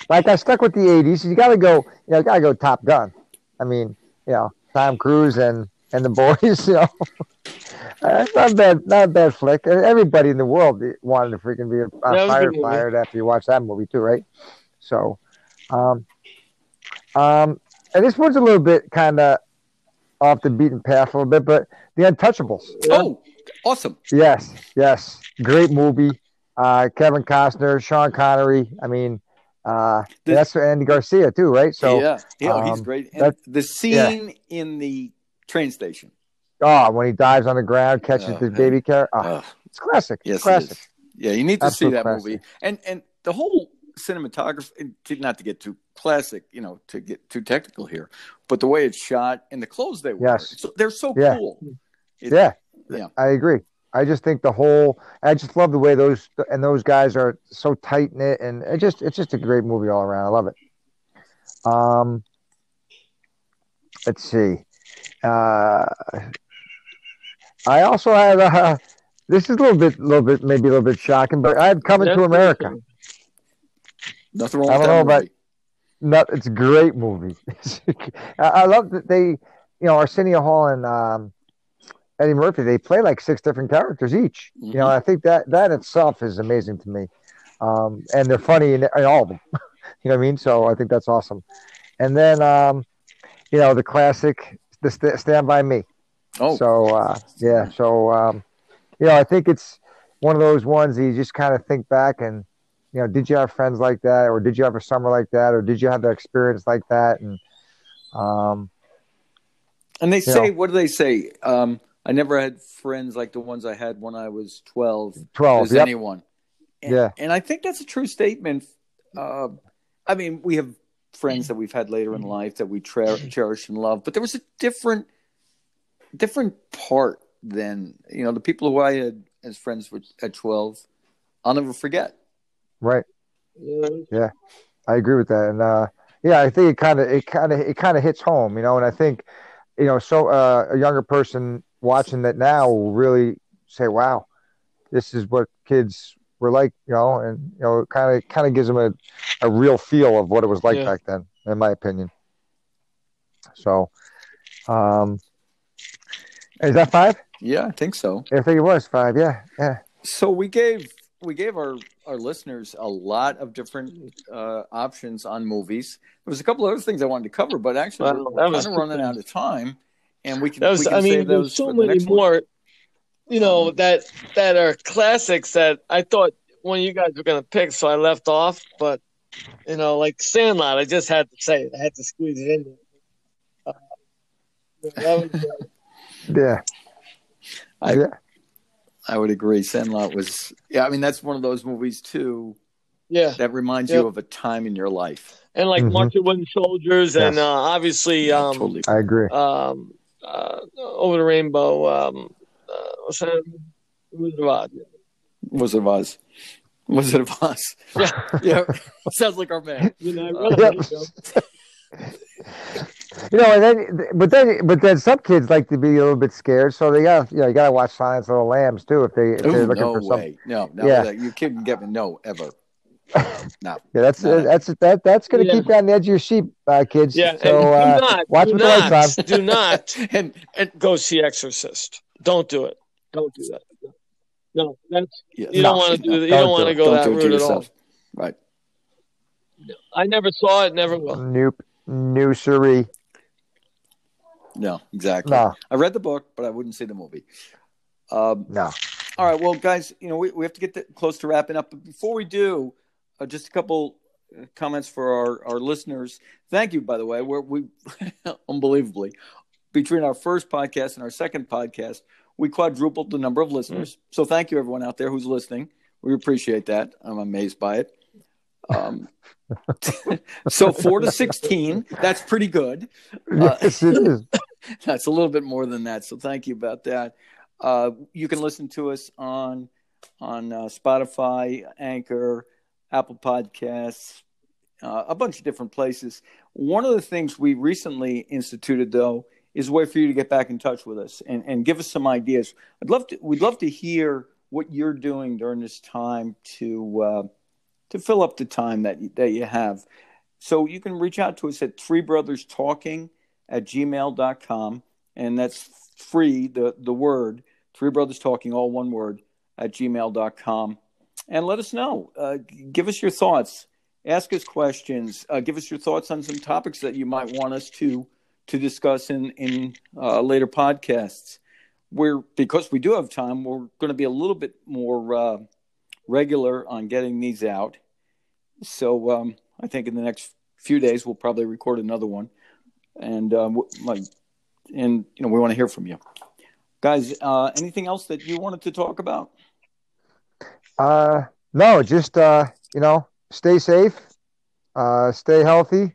like I stuck with the '80s. You got to go. You know, got to go Top Gun. I mean, you know, Tom Cruise and and the boys. *laughs* You know, that's not bad. Not a bad flick. Everybody in the world wanted to freaking be a, a firefighter after you watch that movie too, right? So, um, um, and this one's a little bit kind of off the beaten path a little bit, but The Untouchables. Oh, awesome! Yes, yes, great movie. Uh, Kevin Costner, Sean Connery. I mean, uh, the, that's Andy Garcia too, right? So yeah, yeah, um, he's great. And the scene yeah. in the train station. Oh, when he dives on the ground, catches oh, the baby car. Oh, oh. It's classic. Yes, it's classic. Yeah, you need to Absolute see that classic. movie. And and the whole cinematography, not to get too classic, you know, to get too technical here, but the way it's shot and the clothes they wear, yes. So, they're so yeah. cool. It, yeah, yeah, I agree. I just think the whole, I just love the way those and those guys are so tight knit, and it just it's just a great movie all around. I love it. Um, let's see. Uh, I also have uh, this is a little bit, a little bit, maybe a little bit shocking, but I have Coming to America. Nothing wrong. I don't know about. Not, it's a great movie. *laughs* I, love that they, you know, Arsenio Hall and um, Eddie Murphy. They play like six different characters each. Mm-hmm. You know, mm-hmm. I think that that itself is amazing to me, um, and they're funny in, in all of them. *laughs* you know what I mean? So I think that's awesome. And then, um, you know, the classic, the st- Stand by Me. Oh, so uh, yeah. So um, you know, I think it's one of those ones that you just kind of think back and you know, did you have friends like that, or did you have a summer like that, or did you have the experience like that? And um, and they say, know, what do they say? Um, I never had friends like the ones I had when I was twelve. Twelve, as yep. anyone. And, yeah, and I think that's a true statement. Uh, I mean, we have friends that we've had later in life that we tra- *clears throat* cherish and love, but there was a different, different part than you know the people who I had as friends at twelve. I'll never forget. Right. Yeah. yeah. I agree with that. And uh, yeah, I think it kind of it kind of it kind of hits home, you know. And I think you know, so uh, a younger person watching that now will really say, "Wow, this is what kids were like," you know, and you know, kind of kind of gives them a, a real feel of what it was like yeah. back then, in my opinion. So, um, is that five? Yeah, I think so. I think it was five. Yeah, yeah. So we gave we gave our our listeners a lot of different uh, options on movies. There was a couple other things I wanted to cover, but actually well, we're kind of running out of time, and we can. That was, we can I mean, there's so many more. One. You know that that are classics that I thought one of you guys were going to pick, so I left off. But you know, like Sandlot, I just had to say it. I had to squeeze it in there. Uh, was, *laughs* uh, yeah. I, yeah. I would agree. Sandlot was, yeah. I mean, that's one of those movies too. Yeah, that reminds yep. you of a time in your life. And like mm-hmm. March of Wooden Soldiers, yes. and uh, obviously, yeah, um, totally. I agree. Um, uh, Over the Rainbow. Um, uh, what's that? Wizard of Oz. Wizard of Oz. Wizard of Oz. Yeah, yeah. *laughs* Sounds like our man. You know, I really *laughs* you know, and then, but then, but then some kids like to be a little bit scared, so they got, you know, you got to watch Silence of the Lambs too if they if Ooh, they're looking no for way. some. No, no, yeah, you couldn't get me. No, ever. No. yeah, that's uh, that's that that's going to yeah. keep you on the edge of your seat, uh, kids. Yeah, so uh, not, watch do not, Do not *laughs* and and go see Exorcist. Don't do it. Don't do that. No, that's you no, don't want to do. No, you don't, don't want to go don't that route at all. Right. I never saw it. Never will. Nope. No, siree. No, exactly. No. I read the book, but I wouldn't see the movie. Um, no. All right. Well, guys, you know, we, we have to get the, close to wrapping up. But before we do, uh, just a couple uh, comments for our, our listeners. Thank you, by the way. We're, we *laughs* unbelievably between our first podcast and our second podcast, we quadrupled the number of listeners. Mm. So thank you, everyone out there who's listening. We appreciate that. I'm amazed by it. Um, *laughs* so four to sixteen, that's pretty good. Uh, yes, it is. *laughs* that's a little bit more than that. So thank you about that. Uh, you can listen to us on on uh, Spotify, Anchor, Apple Podcasts, uh, a bunch of different places. One of the things we recently instituted, though, is a way for you to get back in touch with us and, and give us some ideas. I'd love to. We'd love to hear what you're doing during this time to uh, to fill up the time that that you have. So you can reach out to us at Three Brothers Talking at gmail.com. And that's free, the, the word, Three Brothers Talking, all one word, at gmail.com. And let us know. Uh, give us your thoughts. Ask us questions. Uh, give us your thoughts on some topics that you might want us to to discuss in in uh, later podcasts. We're because we do have time. We're going to be a little bit more uh, regular on getting these out. So um, I think in the next few days we'll probably record another one, and um, like, and you know we want to hear from you, guys. Uh, anything else that you wanted to talk about? Uh, no, just uh, you know, stay safe, uh, stay healthy.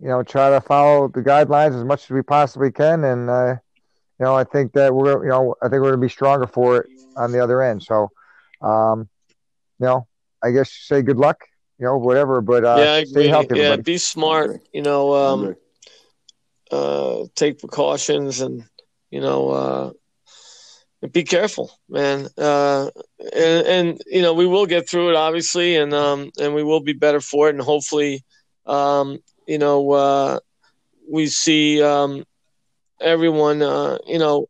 You know, try to follow the guidelines as much as we possibly can, and uh, you know, I think that we're you know, I think we're going to be stronger for it on the other end. So, um, you know, I guess say good luck you know, whatever. But uh, yeah, stay healthy. Yeah, be smart. You know, um, uh, take precautions and you know, uh, be careful, man. Uh, and, and you know, we will get through it, obviously, and um, and we will be better for it, and hopefully, um, you know, uh, we see um, everyone, uh, you know,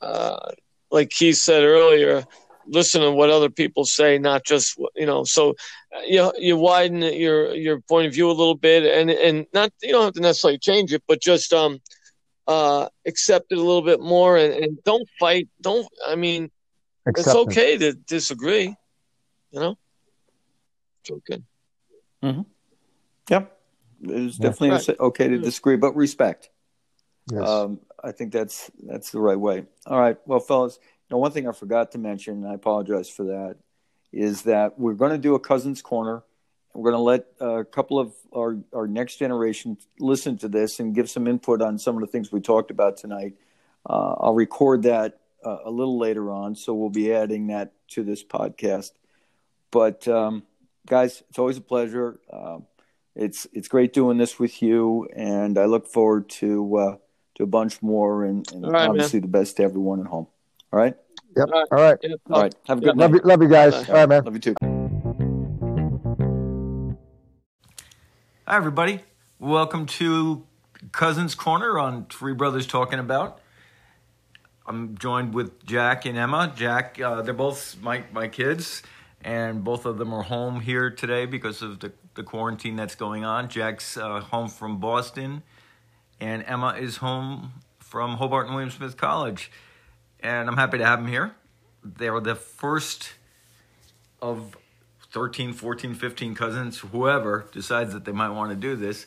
uh, like Keith said earlier listen to what other people say, not just you know. So uh, you you widen your your point of view a little bit, and and not you don't have to necessarily change it, but just um uh accept it a little bit more, and, and don't fight. Don't I mean, Acceptance. it's okay to disagree. You know, it's okay. Mm-hmm. Yep, it's definitely right. okay to disagree, but respect. Yes. Um, I think that's that's the right way. All right, well, fellas, now, one thing I forgot to mention, and I apologize for that, is that we're going to do a Cousins Corner. We're going to let a couple of our, our next generation listen to this and give some input on some of the things we talked about tonight. Uh, I'll record that uh, a little later on, so we'll be adding that to this podcast. But um, guys, it's always a pleasure. Uh, it's it's great doing this with you, and I look forward to uh, to a bunch more, and, and right, obviously man. the best to everyone at home. All right. Yep. All right. All right. Have a good love night. You, love you guys. All right, man. Love you too. Hi, everybody. Welcome to Cousins Corner on Three Brothers Talking About. I'm joined with Jack and Emma. Jack, uh, they're both my, my kids, and both of them are home here today because of the, the quarantine that's going on. Jack's uh, home from Boston, and Emma is home from Hobart and William Smith College and I'm happy to have them here. They're the first of 13, 14, 15 cousins, whoever decides that they might want to do this,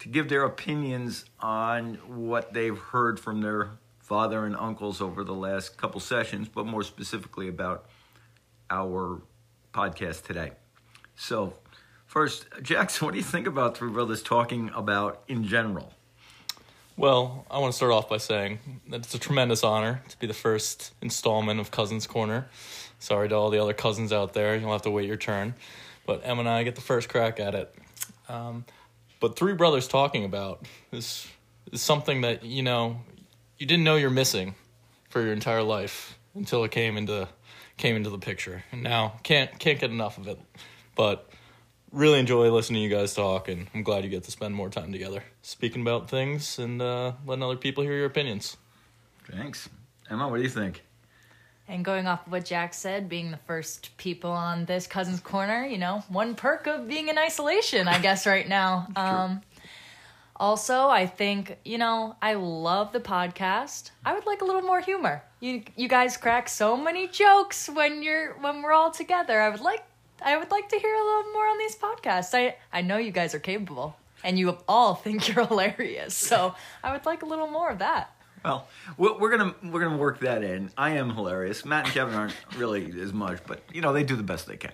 to give their opinions on what they've heard from their father and uncles over the last couple sessions, but more specifically about our podcast today. So, first, Jackson, *laughs* what do you think about Three Brothers talking about in general? Well, I want to start off by saying that it's a tremendous honor to be the first installment of Cousins Corner. Sorry to all the other cousins out there, you'll have to wait your turn. But Em and I get the first crack at it. Um, but Three Brothers talking about is, is something that, you know, you didn't know you're missing for your entire life until it came into came into the picture. And now can't can't get enough of it. But really enjoy listening to you guys talk, and I'm glad you get to spend more time together speaking about things and uh, letting other people hear your opinions. Thanks. Emma, what do you think? And going off of what Jack said, being the first people on this Cousins Corner, you know, one perk of being in isolation, I guess, right now. *laughs* Um, also, I think, you know, I love the podcast. I would like a little more humor. You you guys crack so many jokes when you're when we're all together. I would like I would like to hear a little more on these podcasts. I I know you guys are capable. and you all *laughs* think you're hilarious. So I would like a little more of that. Well, we're gonna we're gonna work that in. I am hilarious. Matt and Kevin aren't really as much, but you know they do the best they can.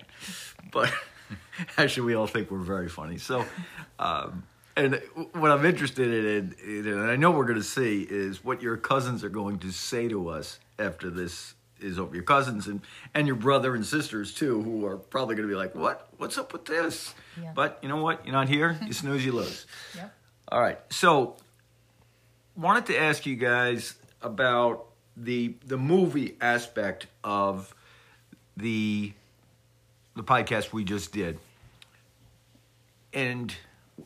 But *laughs* actually, we all think we're very funny. So, um, and what I'm interested in, and I know we're gonna see, is what your cousins are going to say to us after this is over. Your cousins and and your brother and sisters too, who are probably gonna be like, "What? What's up with this?" Yeah. But you know what? You're not here. You snooze, you lose. *laughs* Yep. All right. So wanted to ask you guys about the the movie aspect of the the podcast we just did. And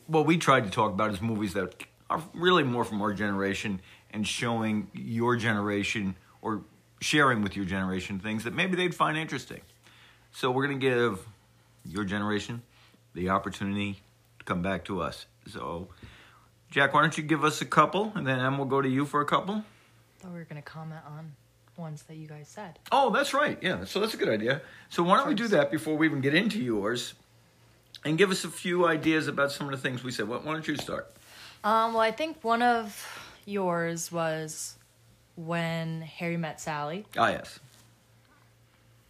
what we tried to talk about is movies that are really more from our generation and showing your generation or sharing with your generation things that maybe they'd find interesting. So we're going to give your generation the opportunity to come back to us. So Jack, why don't you give us a couple, and then Em will go to you for a couple. Thought we were gonna comment on ones that you guys said. Oh, that's right. Yeah, so that's a good idea. So why don't we do that before we even get into yours, and give us a few ideas about some of the things we said. Why why don't you start? Um, well, I think one of yours was when Harry met Sally. Ah, yes.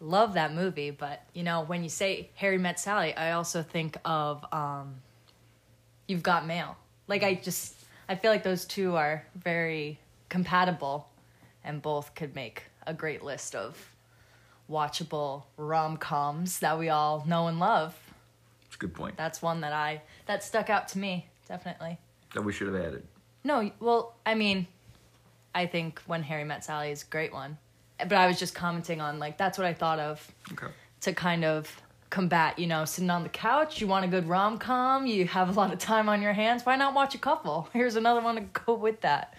Love that movie, but you know, when you say Harry met Sally, I also think of um, You've Got Mail. Like I just, I feel like those two are very compatible, and both could make a great list of watchable rom coms that we all know and love. It's a good point That's one that I that stuck out to me definitely. that we should have added. No, well, I mean, I think when Harry met Sally is a great one, but I was just commenting on like that's what I thought of Okay. to kind of combat. You know, sitting on the couch, you want a good rom com, you have a lot of time on your hands. Why not watch a couple? *laughs* Here's another one to go with that.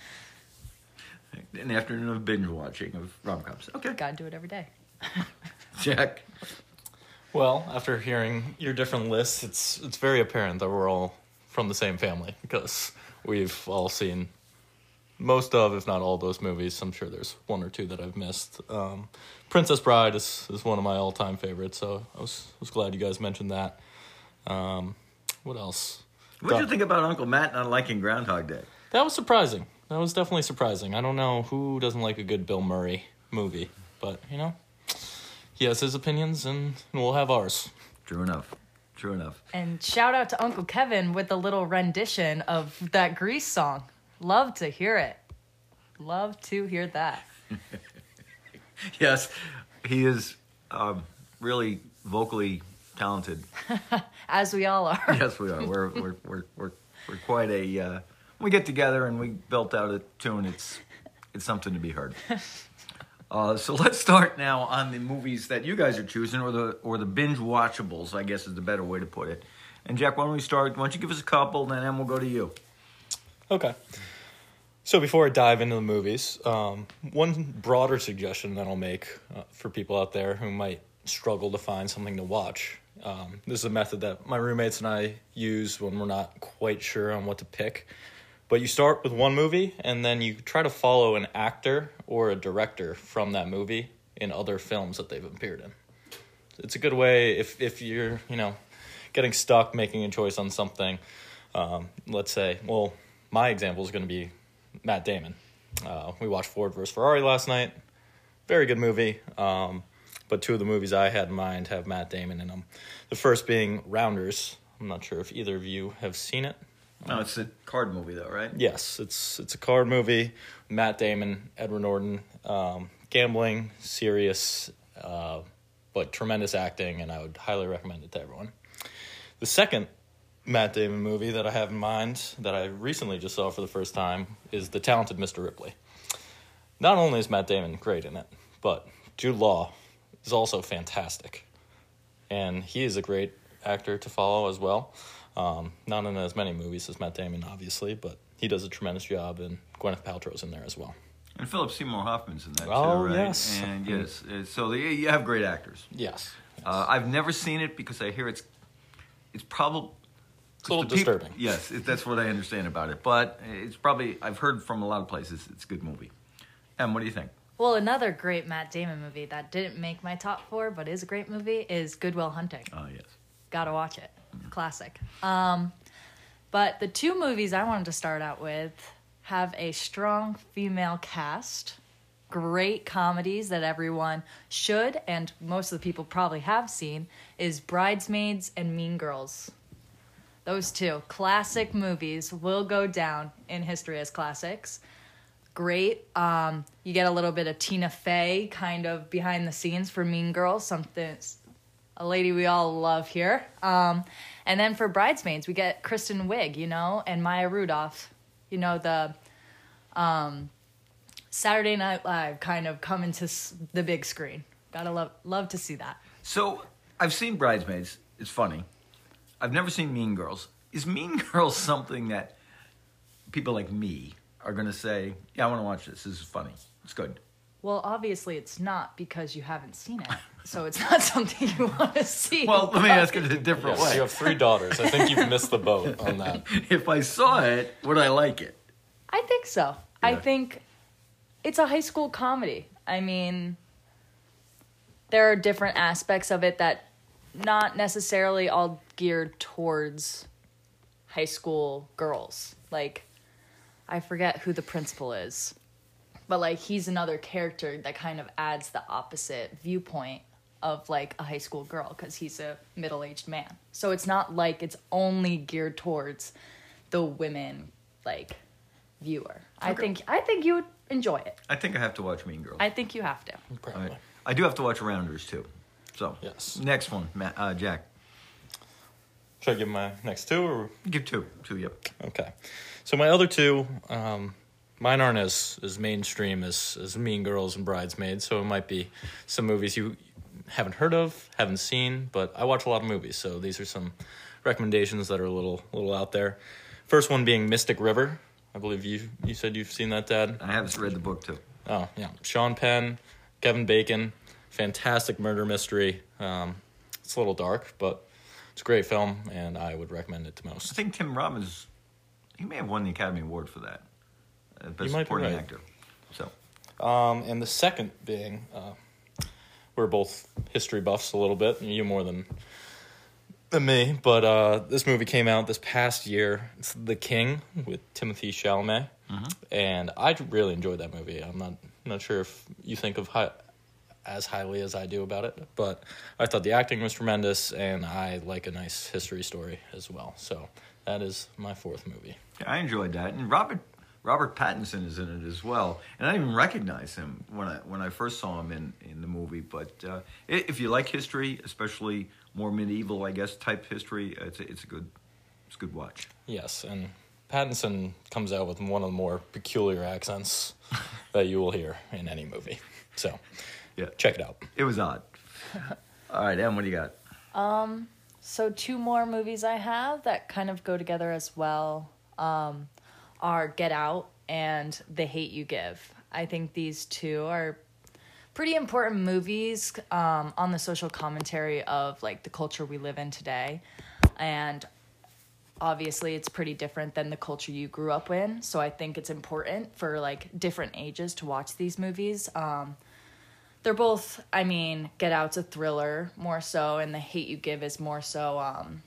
An afternoon of binge watching of rom coms. Okay. Gotta do it every day. *laughs* Jack. Well, after hearing your different lists, it's it's very apparent that we're all from the same family because we've all seen most of, if not all, those movies. I'm sure there's one or two that I've missed. Um, Princess Bride is, is one of my all time favorites, so I was was glad you guys mentioned that. Um, what else? What did you think about Uncle Matt not liking Groundhog Day? That was surprising. That was definitely surprising. I don't know who doesn't like a good Bill Murray movie, but you know, he has his opinions, and we'll have ours. True enough. True enough. And shout out to Uncle Kevin with a little rendition of that Grease song. Love to hear it. Love to hear that. *laughs* *laughs* Yes, he is um, really vocally talented. *laughs* As we all are. yes, we are. We're we're we're we're, we're quite a. Uh, we get together and we built out a tune. It's it's something to be heard. *laughs* Uh, so let's start now on the movies that you guys are choosing, or the or the binge watchables. I guess is the better way to put it. And Jack, why don't we start? Why don't you give us a couple, and then we'll go to you. Okay. So before I dive into the movies, um, one broader suggestion that I'll make uh, for people out there who might struggle to find something to watch. Um, this is a method that my roommates and I use when we're not quite sure on what to pick. But you start with one movie and then you try to follow an actor or a director from that movie in other films that they've appeared in. It's a good way if if you're you know getting stuck making a choice on something. Um, let's say, well, my example is going to be Matt Damon. Uh, we watched Ford vs Ferrari last night. Very good movie. Um, but two of the movies I had in mind have Matt Damon in them. The first being Rounders. I'm not sure if either of you have seen it. No, it's a card movie though, right? Yes, it's it's a card movie. Matt Damon, Edward Norton, um, gambling, serious, uh, but tremendous acting, and I would highly recommend it to everyone. The second Matt Damon movie that I have in mind that I recently just saw for the first time is The Talented Mr. Ripley. Not only is Matt Damon great in it, but Jude Law is also fantastic, and he is a great actor to follow as well. Um, not in as many movies as Matt Damon, obviously, but he does a tremendous job, and Gwyneth Paltrow's in there as well. And Philip Seymour Hoffman's in that Oh, too, right? yes. And yes, uh, so they, you have great actors. Yes, Uh, I've never seen it because I hear it's it's probably it's a little disturbing. yes, it, that's what I understand about it. But it's probably I've heard from a lot of places it's a good movie. And what do you think? Well, another great Matt Damon movie that didn't make my top four, but is a great movie, is Good Will Hunting. Oh yes. Gotta watch it. Classic. Um, But the two movies I wanted to start out with have a strong female cast, great comedies that everyone should and most of the people probably have seen is Bridesmaids and Mean Girls. Those two classic movies will go down in history as classics. Great. Um, you get a little bit of Tina Fey kind of behind the scenes for Mean Girls, something a lady we all love here. Um, and then for Bridesmaids, we get Kristen Wiig, you know, and Maya Rudolph, you know, the um, Saturday Night Live kind of coming to the big screen. Gotta love love to see that. So I've seen Bridesmaids. It's funny. I've never seen Mean Girls. Is Mean *laughs* Girls something that people like me are going to say, "Yeah, I want to watch this. This is funny. It's good." Well, obviously it's not because you haven't seen it, so it's not *laughs* something you want to see. Well, let me ask it a different Yes, way. you have three daughters. I think you've missed the boat on that. *laughs* if I saw it, would I like it? I think so. I think it's a high school comedy. I mean, there are different aspects of it that not necessarily all geared towards high school girls. Like, I forget who the principal is, but like, he's another character that kind of adds the opposite viewpoint of like a high school girl because he's a middle aged man. So it's not like it's only geared towards the women, like, viewer. I think I think you would enjoy it. I think I have to watch Mean Girls. I think you have to. Probably. right. I do have to watch Rounders too. So Yes. next one, Matt, uh, Jack. Should I give my next two or Give two, two. Yep. Okay. So my other two, um, mine aren't as, as mainstream as, as Mean Girls and Bridesmaids, so it might be some movies you haven't heard of, haven't seen, but I watch a lot of movies, so these are some recommendations that are a little little out there. First one being Mystic River. I believe you you said you've seen that, Dad. I have read the book too. Oh yeah, Sean Penn, Kevin Bacon, fantastic murder mystery. Um, it's a little dark, but it's a great film, and I would recommend it to most. I think Tim Robbins, he may have won the Academy Award for that. Uh, best supporting right. actor. So Um, and the second being, uh, we're both history buffs a little bit. You more than than me, but uh, this movie came out this past year. It's The King with Timothy Chalamet, and I really enjoyed that movie. I'm not not sure if you think of hi- as highly as I do about it, but I thought the acting was tremendous, and I like a nice history story as well. So that is my fourth movie. yeah, I enjoyed that, and Robert Robert Pattinson is in it as well. And I didn't even recognize him when I when I first saw him in in the movie. But uh, if you like history, especially more medieval, I guess type history, it's a, it's a good it's a good watch. Yes, and Pattinson comes out with one of the more peculiar accents *laughs* that you will hear in any movie. So, Yeah. check it out. It was odd. *laughs* All right, Em, what do you got? Um, so two more movies I have that kind of go together as well um, are Get Out and The Hate You Give. I think these two are pretty important movies um, on the social commentary of like the culture we live in today, and obviously it's pretty different than the culture you grew up in. So I think it's important for like different ages to watch these movies. Um, they're both i mean get out's a thriller more so and the hate you give is more so um,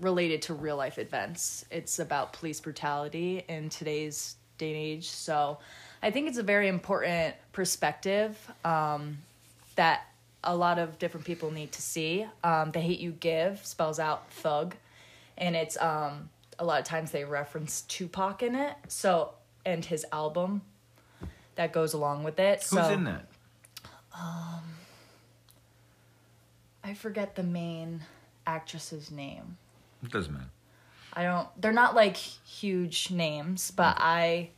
related to real life events. It's about police brutality in today's day and age. So i think it's a very important perspective um, that a lot of different people need to see. Um, the hate you give spells out thug and it's um, a lot of times they reference tupac in it so and his album that goes along with it. Who's so in that? Um, I forget the main actress's name. It doesn't matter. I don't they're not like huge names, but mm-hmm. I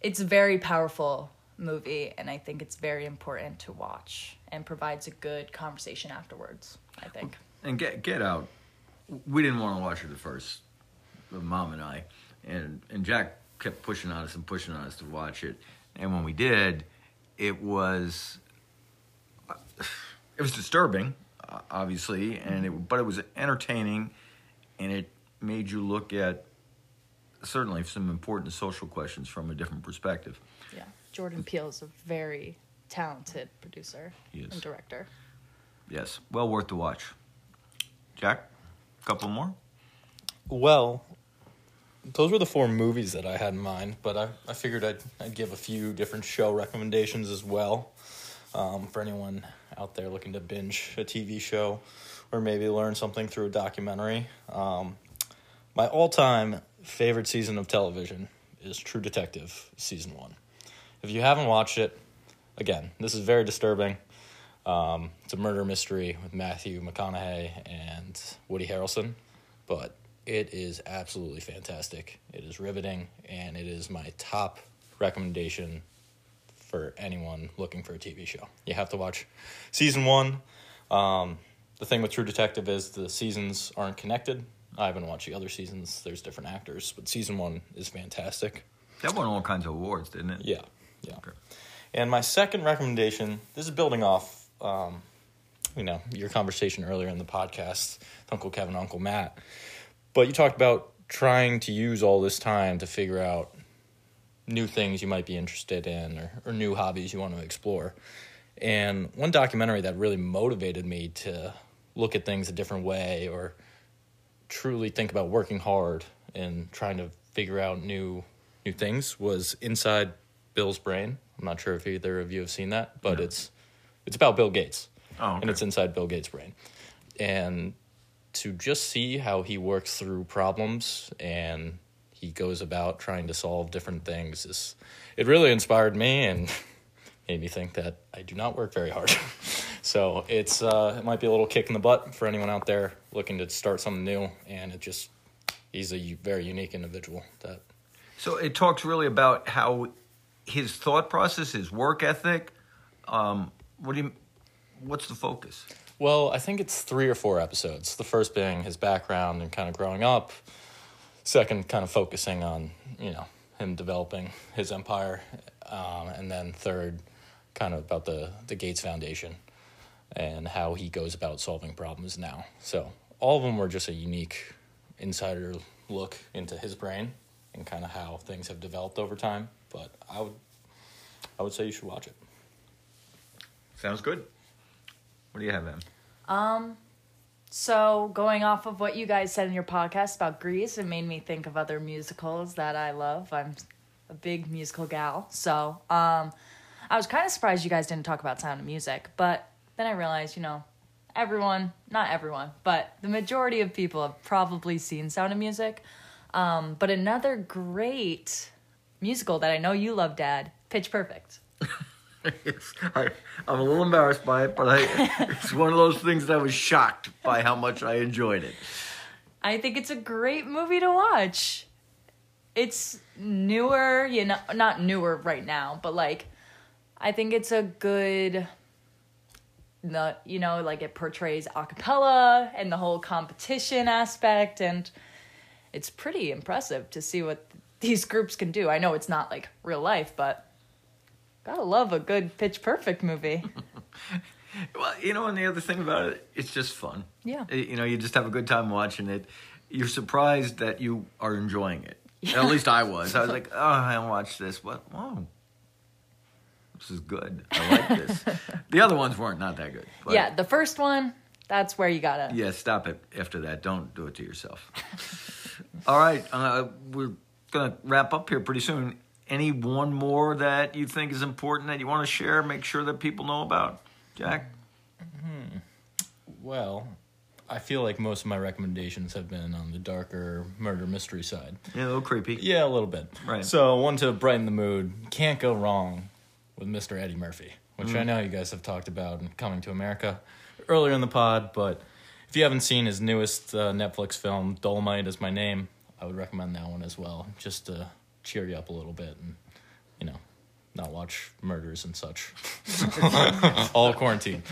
it's a very powerful movie and I think it's very important to watch and provides a good conversation afterwards, I think. And get get out. We didn't want to watch it at first, the mom and I, and and Jack kept pushing on us and pushing on us to watch it. And when we did, it was it was disturbing, uh, obviously, and it but it was entertaining, and it made you look at certainly some important social questions from a different perspective. Yeah. Jordan Peele is a very talented producer and director. Yes, well worth the watch. Jack, a couple more. Well, those were the four movies that I had in mind, but I, I figured I'd, I'd give a few different show recommendations as well um, for anyone out there looking to binge a TV show or maybe learn something through a documentary. Um, my all time favorite season of television is True Detective Season 1. If you haven't watched it, again, this is very disturbing. Um, it's a murder mystery with Matthew McConaughey and Woody Harrelson, but it is absolutely fantastic. It is riveting, and it is my top recommendation for anyone looking for a TV show. You have to watch season one. Um, the thing with True Detective is the seasons aren't connected. I haven't watched the other seasons. There's different actors, but season one is fantastic. That won all kinds of awards, didn't it? Yeah, yeah. Okay. And my second recommendation, this is building off, um, you know, your conversation earlier in the podcast, Uncle Kevin, Uncle Matt. But you talked about trying to use all this time to figure out new things you might be interested in or, or new hobbies you want to explore. And one documentary that really motivated me to look at things a different way or truly think about working hard and trying to figure out new new things was Inside Bill's Brain. I'm not sure if either of you have seen that, but no. it's it's about Bill Gates. Oh, okay. And it's inside Bill Gates' brain. And to just see how he works through problems and he goes about trying to solve different things is it really inspired me and *laughs* made me think that I do not work very hard. *laughs* so it's uh, it might be a little kick in the butt for anyone out there looking to start something new, and it just he's a very unique individual. That so it talks really about how his thought process, his work ethic. Um, what do you? What's the focus? Well, I think it's three or four episodes. The first being his background and kind of growing up. Second, kind of focusing on you know him developing his empire, um, and then third, kind of about the the Gates Foundation and how he goes about solving problems now. So all of them were just a unique insider look into his brain and kind of how things have developed over time. But I would I would say you should watch it. Sounds good. What do you have, Em? Um, so going off of what you guys said in your podcast about Grease, it made me think of other musicals that I love. I'm a big musical gal, so um, I was kind of surprised you guys didn't talk about Sound of Music, but then I realized, you know, everyone, not everyone, but the majority of people have probably seen Sound of Music. Um, but another great musical that I know you love, Dad, Pitch Perfect. I, am a little embarrassed by it, but I, *laughs* it's one of those things that I was shocked by how much I enjoyed it. I think it's a great movie to watch. It's newer, you know, not newer right now, but like, I think it's a good, the you know, like it portrays acapella and the whole competition aspect, and it's pretty impressive to see what these groups can do. I know it's not like real life, but Gotta love a good Pitch Perfect movie. *laughs* well, you know, and the other thing about it, it's just fun. Yeah. You know, you just have a good time watching it. You're surprised that you are enjoying it. Yeah. At least I was. I was *laughs* like, oh, I watched this, but whoa, this is good. I like this. *laughs* the other ones weren't not that good. But, yeah, the first one, that's where you gotta. Yeah, stop it after that. Don't do it to yourself. All right, uh, we're gonna wrap up here pretty soon any one more that you think is important that you want to share? Make sure that people know about, Jack. Hmm. Well, I feel like most of my recommendations have been on the darker murder mystery side. Yeah, a little creepy. Yeah, a little bit. Right. So, one to brighten the mood. Can't go wrong with Mr. Eddie Murphy, which mm. I know you guys have talked about in Coming to America earlier in the pod. But if you haven't seen his newest uh, Netflix film, Dolemite is My Name, I would recommend that one as well. Just to cheer you up a little bit and you know not watch murders and such. *laughs* All quarantine.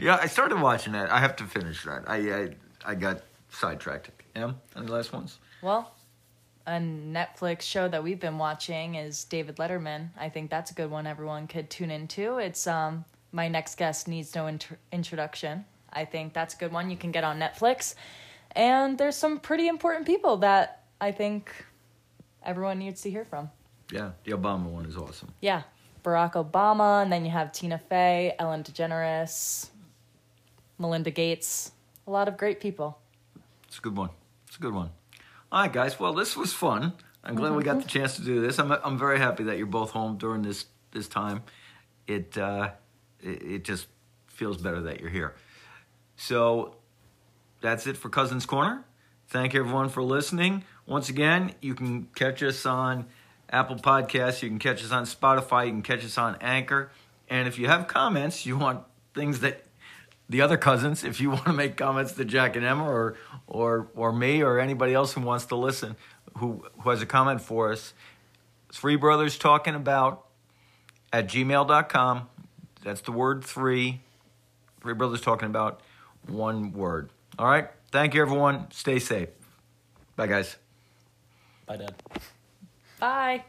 Yeah i started watching that i have to finish that. I i, I got sidetracked. Em any last ones? Well a netflix show that we've been watching is david letterman. I think that's a good one everyone could tune into. It's um my next guest needs no inter- introduction. I think that's a good one. You can get on netflix. And there's some pretty important people that i think everyone needs to hear from. Yeah, the Obama one is awesome. Yeah, Barack Obama, and then you have Tina Fey, Ellen DeGeneres, Melinda Gates, a lot of great people. It's a good one. It's a good one. All right, guys. Well, this was fun. I'm glad we got the chance to do this. I'm I'm very happy that you're both home during this this time. It uh, it, it just feels better that you're here. So that's it for Cousins Corner. Thank everyone for listening. Once again, you can catch us on Apple Podcasts. You can catch us on Spotify. You can catch us on Anchor. And if you have comments, you want things that the other cousins, if you *laughs* want to make comments to Jack and Emma or or or me or anybody else who wants to listen, who who has a comment for us, three brothers talking about at gmail.com. That's the word three. Three brothers talking about one word. All right. Thank you, everyone. Stay safe. Bye, guys. Bye, Dad. Bye.